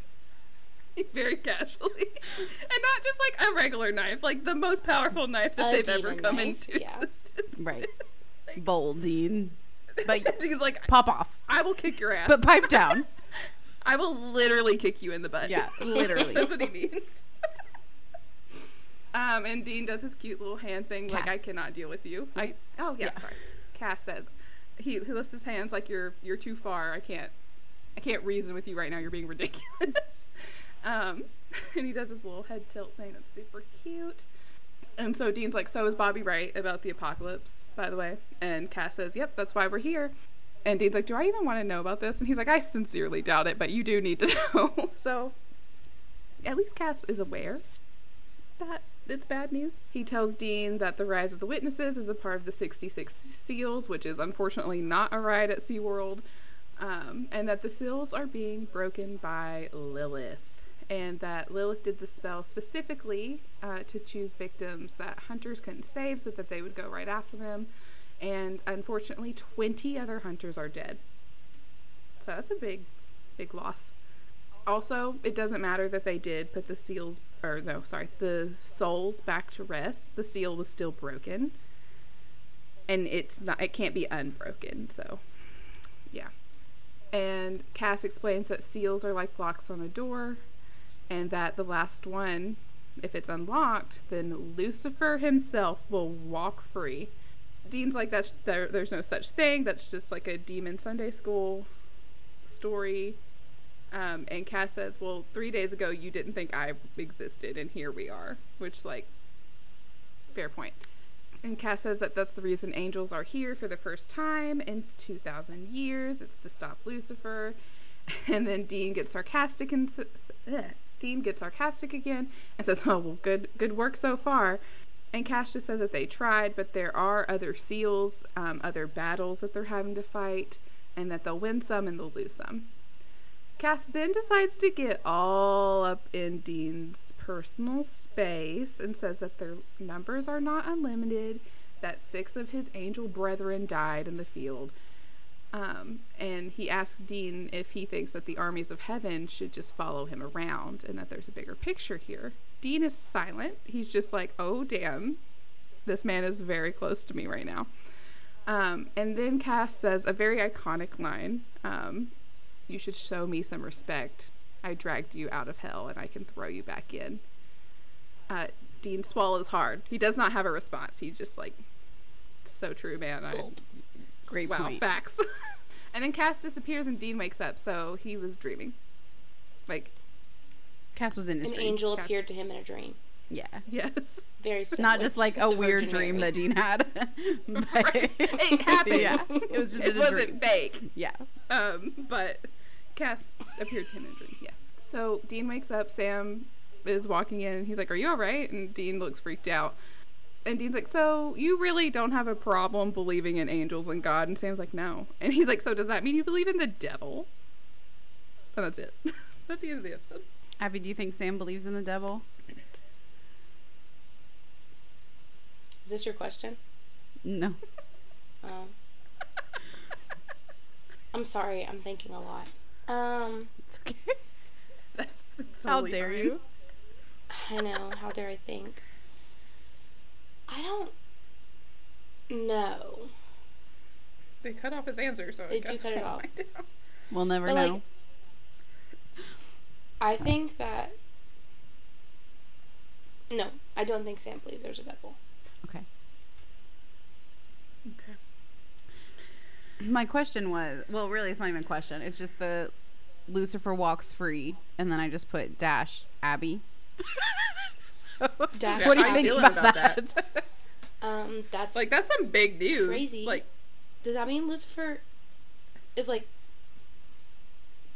very casually, and not just like a regular knife, like the most powerful knife that
A
they've ever come
knife,
into
yeah.
existence.
Right. Bold, Dean. But
He's like,
pop off.
"I will kick your ass."
But pipe down.
I will literally kick you in the butt.
Yeah, literally.
That's what he means. um, and Dean does his cute little hand thing, like I cannot deal with you. I oh yeah,
Yeah.
sorry. Cass says he, he lifts his hands like you're you're too far. I can't I can't reason with you right now. You're being ridiculous. um, and he does his little head tilt thing. That's super cute. And so Dean's like, so is Bobby right about the apocalypse, by the way? And Cass says, yep, that's why we're here. And Dean's like, do I even want to know about this? And he's like, I sincerely doubt it, but you do need to know. so at least Cass is aware that it's bad news. He tells Dean that the Rise of the Witnesses is a part of the 66 Seals, which is unfortunately not a ride at SeaWorld, um, and that the seals are being broken by Lilith. And that Lilith did the spell specifically uh, to choose victims that hunters couldn't save so that they would go right after them. And unfortunately, 20 other hunters are dead. So that's a big, big loss. Also, it doesn't matter that they did put the seals, or no, sorry, the souls back to rest. The seal was still broken, and it's not. It can't be unbroken. So, yeah. And Cass explains that seals are like locks on a door, and that the last one, if it's unlocked, then Lucifer himself will walk free. Dean's like that's there. There's no such thing. That's just like a demon Sunday school story. Um, and Cass says, "Well, three days ago you didn't think I existed, and here we are." Which, like, fair point. And Cass says that that's the reason angels are here for the first time in 2,000 years. It's to stop Lucifer. And then Dean gets sarcastic and ugh. Dean gets sarcastic again and says, "Oh well, good good work so far." And Cass just says that they tried, but there are other seals, um, other battles that they're having to fight, and that they'll win some and they'll lose some. Cass then decides to get all up in Dean's personal space and says that their numbers are not unlimited, that six of his angel brethren died in the field. Um, and he asks Dean if he thinks that the armies of heaven should just follow him around and that there's a bigger picture here. Dean is silent. He's just like, oh, damn, this man is very close to me right now. Um, and then Cass says a very iconic line um, You should show me some respect. I dragged you out of hell and I can throw you back in. Uh, Dean swallows hard. He does not have a response. He just like, so true, man. I,
Great
wow,
point.
facts. and then Cass disappears and Dean wakes up, so he was dreaming. Like,
Cass was in his
An
dream.
angel
Cass-
appeared to him in a dream.
Yeah.
yes.
Very similar.
Not just like a weird dream
Mary.
that Dean had. but
Right. It happened.
Yeah. It was just
it
a
wasn't
dream.
fake.
Yeah.
Um, but Cass appeared to him in a dream, yes. So Dean wakes up, Sam is walking in, and he's like, Are you alright? And Dean looks freaked out. And Dean's like, So you really don't have a problem believing in angels and God? And Sam's like, No. And he's like, So does that mean you believe in the devil? And that's it. that's the end of the episode.
Abby, do you think Sam believes in the devil?
Is this your question?
No.
Um, I'm sorry. I'm thinking a lot. Um,
It's okay.
That's it's
How
totally
dare
fine.
you?
I know. How dare I think? I don't know.
They cut off his answer, so I
They do
guess
cut it
we'll
off.
find out.
We'll never
But,
know.
like, I think that. No, I don't think Sam believes there's a devil.
okay.
Okay.
My question was well, really, it's not even a question. It's just the Lucifer walks free, and then I just put dash Abby.
Dash
what do you think
feeling
about,
about
that?
Um, that's
Like that's some big news.
Crazy.
Like
Does that mean Lucifer is like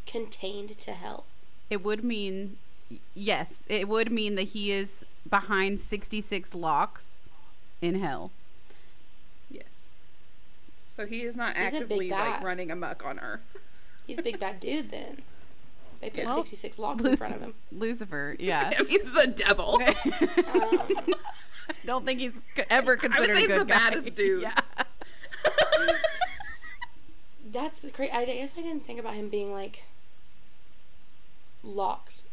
contained to hell?
it would mean yes, it would mean that he is behind sixty six locks in hell.
yes. So he is not
He's
actively like running amok on Earth.
He's a big bad dude then. They put
Well,
66 locks in front of him.
Lucifer, yeah.
I mean, it's the devil.
Um,
Don't think he's ever considered
say
a good
the
guy.
baddest dude.
Yeah.
that's great. I guess I didn't think about him being like locked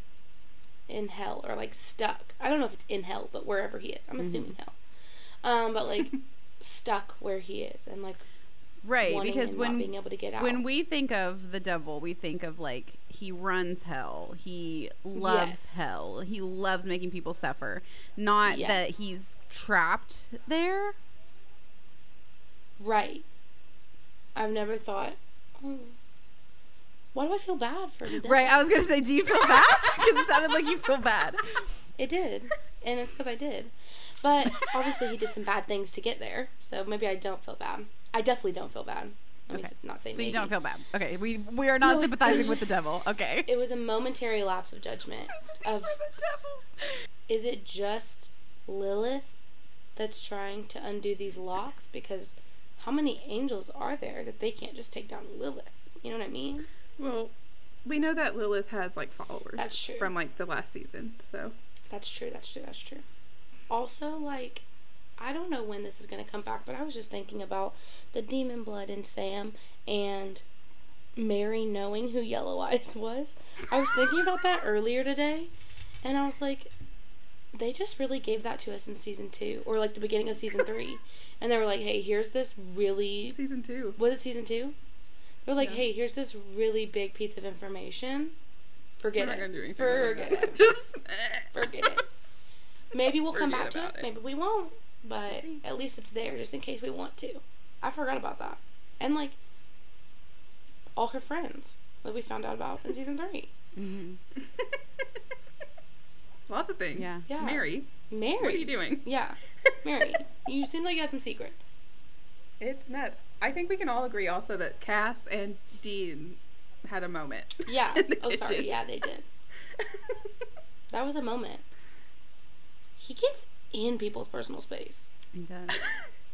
in hell or like stuck. I don't know if it's in hell, but wherever he is, I'm assuming hell. Um, but like stuck where he is and like
Right, because when
being able to get out.
when we think of the devil, we think of like he runs hell. He loves
Yes.
hell. He loves making people suffer. Not that he's trapped there.
right, I've never thought. Oh, why do I feel bad for the devil?
Right. I was gonna say, do you feel bad? Because it sounded like you feel bad.
It did, and it's because I did. But obviously, he did some bad things to get there, so maybe I don't feel bad. I definitely don't feel bad. Let me
Okay.
s- not say
So
maybe.
you don't feel bad. Okay. We we are not
No,
sympathizing with the devil. Okay.
It was a momentary lapse of judgment. Of the devil. is it just Lilith that's trying to undo these locks? Because how many angels are there that they can't just take down Lilith? You know what I mean?
well, we know that Lilith has like followers.
That's true.
From like the last season, so
That's true. That's true. That's true. Also, like, I don't know when this is going to come back, but I was just thinking about the demon blood in Sam and Mary knowing who Yellow Eyes was. I was thinking about that earlier today, and I was like, they just really gave that to us in season two, or like the beginning of season three. And they were like, hey, here's this really.
season two.
Was it season two? They're like,
Yeah.
hey, here's this really big piece of information. Forget
We're
it.
gonna do anything.
Forget it.
Just eh.
Forget it. Maybe we'll come back to it.
it.
Maybe we won't. But
see.
at least it's there just in case we want to. I forgot about that. And like all her friends that we found out about in season three.
hmm
lots of things.
Yeah.
Yeah.
Mary,
Mary.
what are you doing?
Yeah. Mary. you seem like you had some secrets.
It's nuts. I think we can all agree also that Cass and Dean had a moment.
Yeah.
in the
Oh sorry, yeah, they did. That was a moment. He gets in people's personal space.
He does.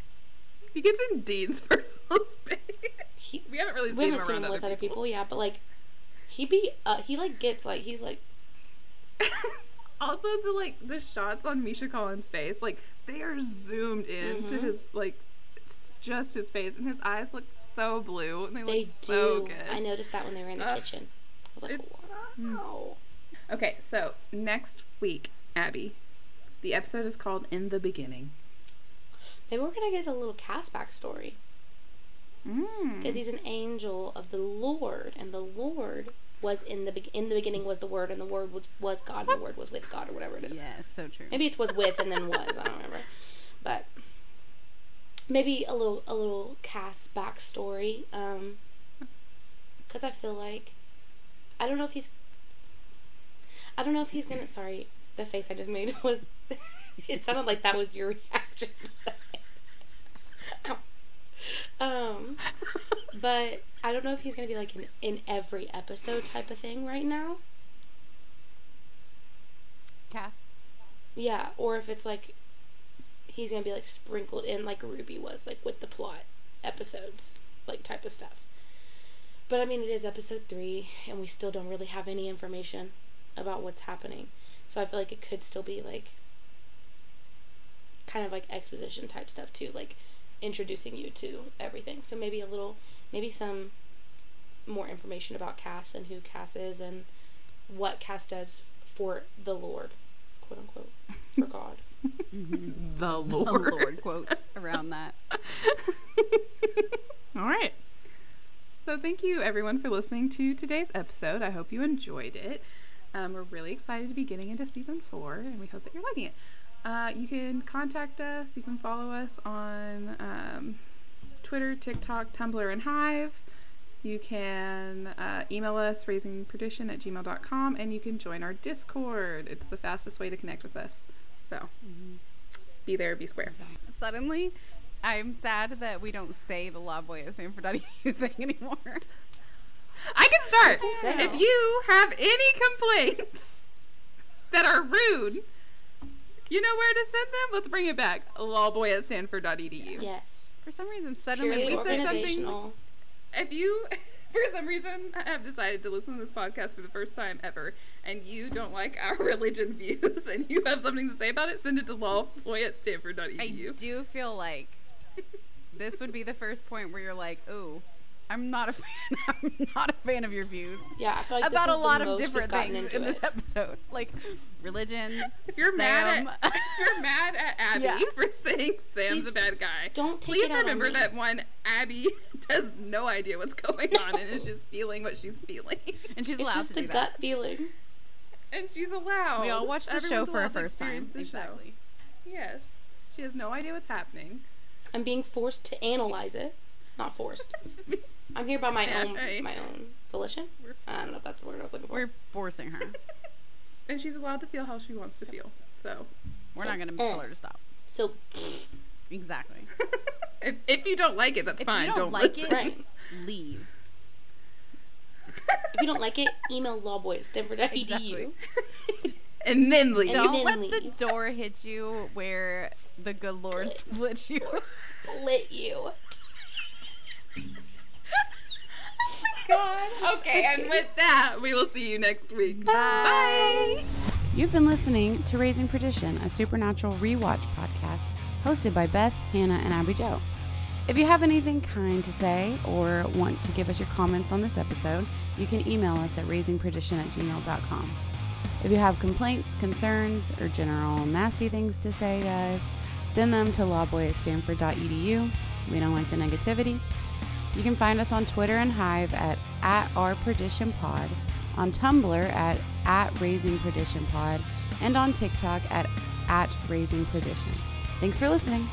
he gets in Dean's personal space.
He,
we haven't really seen him
haven't seen
around
him with
other
other people, yeah, but like he be uh, he like gets like he's like
also, the like the shots on Misha Collins' face, like they are zoomed in to
Mhm.
his like just his face, and his eyes look so blue, and they,
They
look
do.
so good.
I noticed that when they were in the
Ugh.
kitchen. I was like,
It's-
wow.
Okay, so next week, Abby, the episode is called "In the Beginning."
Maybe we're gonna get a little Cass backstory
Mm.
because he's an angel of the Lord, and the Lord was in the be- in the beginning was the Word, and the Word was was God, and the Word was with God, or whatever it is.
yes, so true.
Maybe it was with and then was. I don't remember, but maybe a little a little Cass backstory. Um, because I feel like I don't know if he's. I don't know if he's gonna. Sorry, the face I just made was. it sounded like that was your reaction. Um, but I don't know if he's gonna be like in in every episode type of thing right now.
Cass.
Yeah, or if it's like he's gonna be like sprinkled in like Ruby was, like with the plot episodes, like type of stuff. But I mean, it is episode three, and we still don't really have any information about what's happening. So I feel like it could still be like kind of like exposition type stuff too, like introducing you to everything. So maybe a little, maybe some more information about Cass and who Cass is and what Cass does for the Lord, quote unquote, for God. Mm-hmm.
The
The
Lord.
Lord quotes around that.
All right. So thank you everyone for listening to today's episode. I hope you enjoyed it. Um, we're really excited to be getting into season four, and we hope that you're liking it. Uh, you can contact us. You can follow us on um, Twitter, TikTok, Tumblr, and Hive. You can uh, email us, raisingperdition at gmail.com, and you can join our Discord. It's the fastest way to connect with us. So be there, be square.
Suddenly, I'm sad that we don't say the Lou Bollo San Fernando thing anymore.
I can start.
Say
If you have any complaints that are rude, you know where to send them. Let's bring it back. Lawboy at stanford.edu.
Yes.
For some reason, suddenly
Purely
we said something- If you for some reason, have decided to listen to this podcast for the first time ever, and you don't like our religion views, and you have something to say about it, send it to lawboy at stanford.edu.
I do feel like this would be the first point where you're like, "Ooh, I'm not a fan. I'm not a fan of your views
Yeah, I feel like
about
this
a lot
the
of different things
into
in this
it.
episode, like religion.
If you're mad at if you're mad at Abby
Yeah.
for saying Sam's
Please
a bad guy,
don't take
please
it out on
remember
me.
that one Abby has no idea what's going on and is just feeling what she's feeling,
and she's
It's
allowed
just
to
a
do
gut
that.
feeling.
and she's allowed.
We all watch the show for a first time.
experience the show.
Exactly.
Yes, she has no idea what's happening.
I'm being forced to analyze it. Not forced. I'm here by my
Yeah,
own
right.
my own volition. I don't know if that's the word I was looking for.
We're forcing her.
and she's allowed to feel how she wants to feel. So,
We're
So,
not going to
eh.
tell her to stop.
so
Exactly.
if, if you don't like it, that's
If
fine.
you don't, like
listen.
it,
right.
leave.
If you don't like it, email lawboy at stanford.edu.
Exactly.
and then leave.
And
Don't
then
let the door hit you where the good Lord splits you.
Split you.
Oh my god. Okay, and with that, we will see you next week. Bye.
You've been listening to Raising Perdition, a supernatural rewatch podcast hosted by Beth, Hannah, and Abby Jo. If you have anything kind to say or want to give us your comments on this episode, you can email us at raisingperdition at gmail.com. If you have complaints, concerns, or general nasty things to say to us, send them to lawboy at stanford.edu. We don't like the negativity. You can find us on Twitter and Hive at, at our perdition pod, on Tumblr at, at raising perdition pod, and on TikTok at, at raising perdition. Thanks for listening.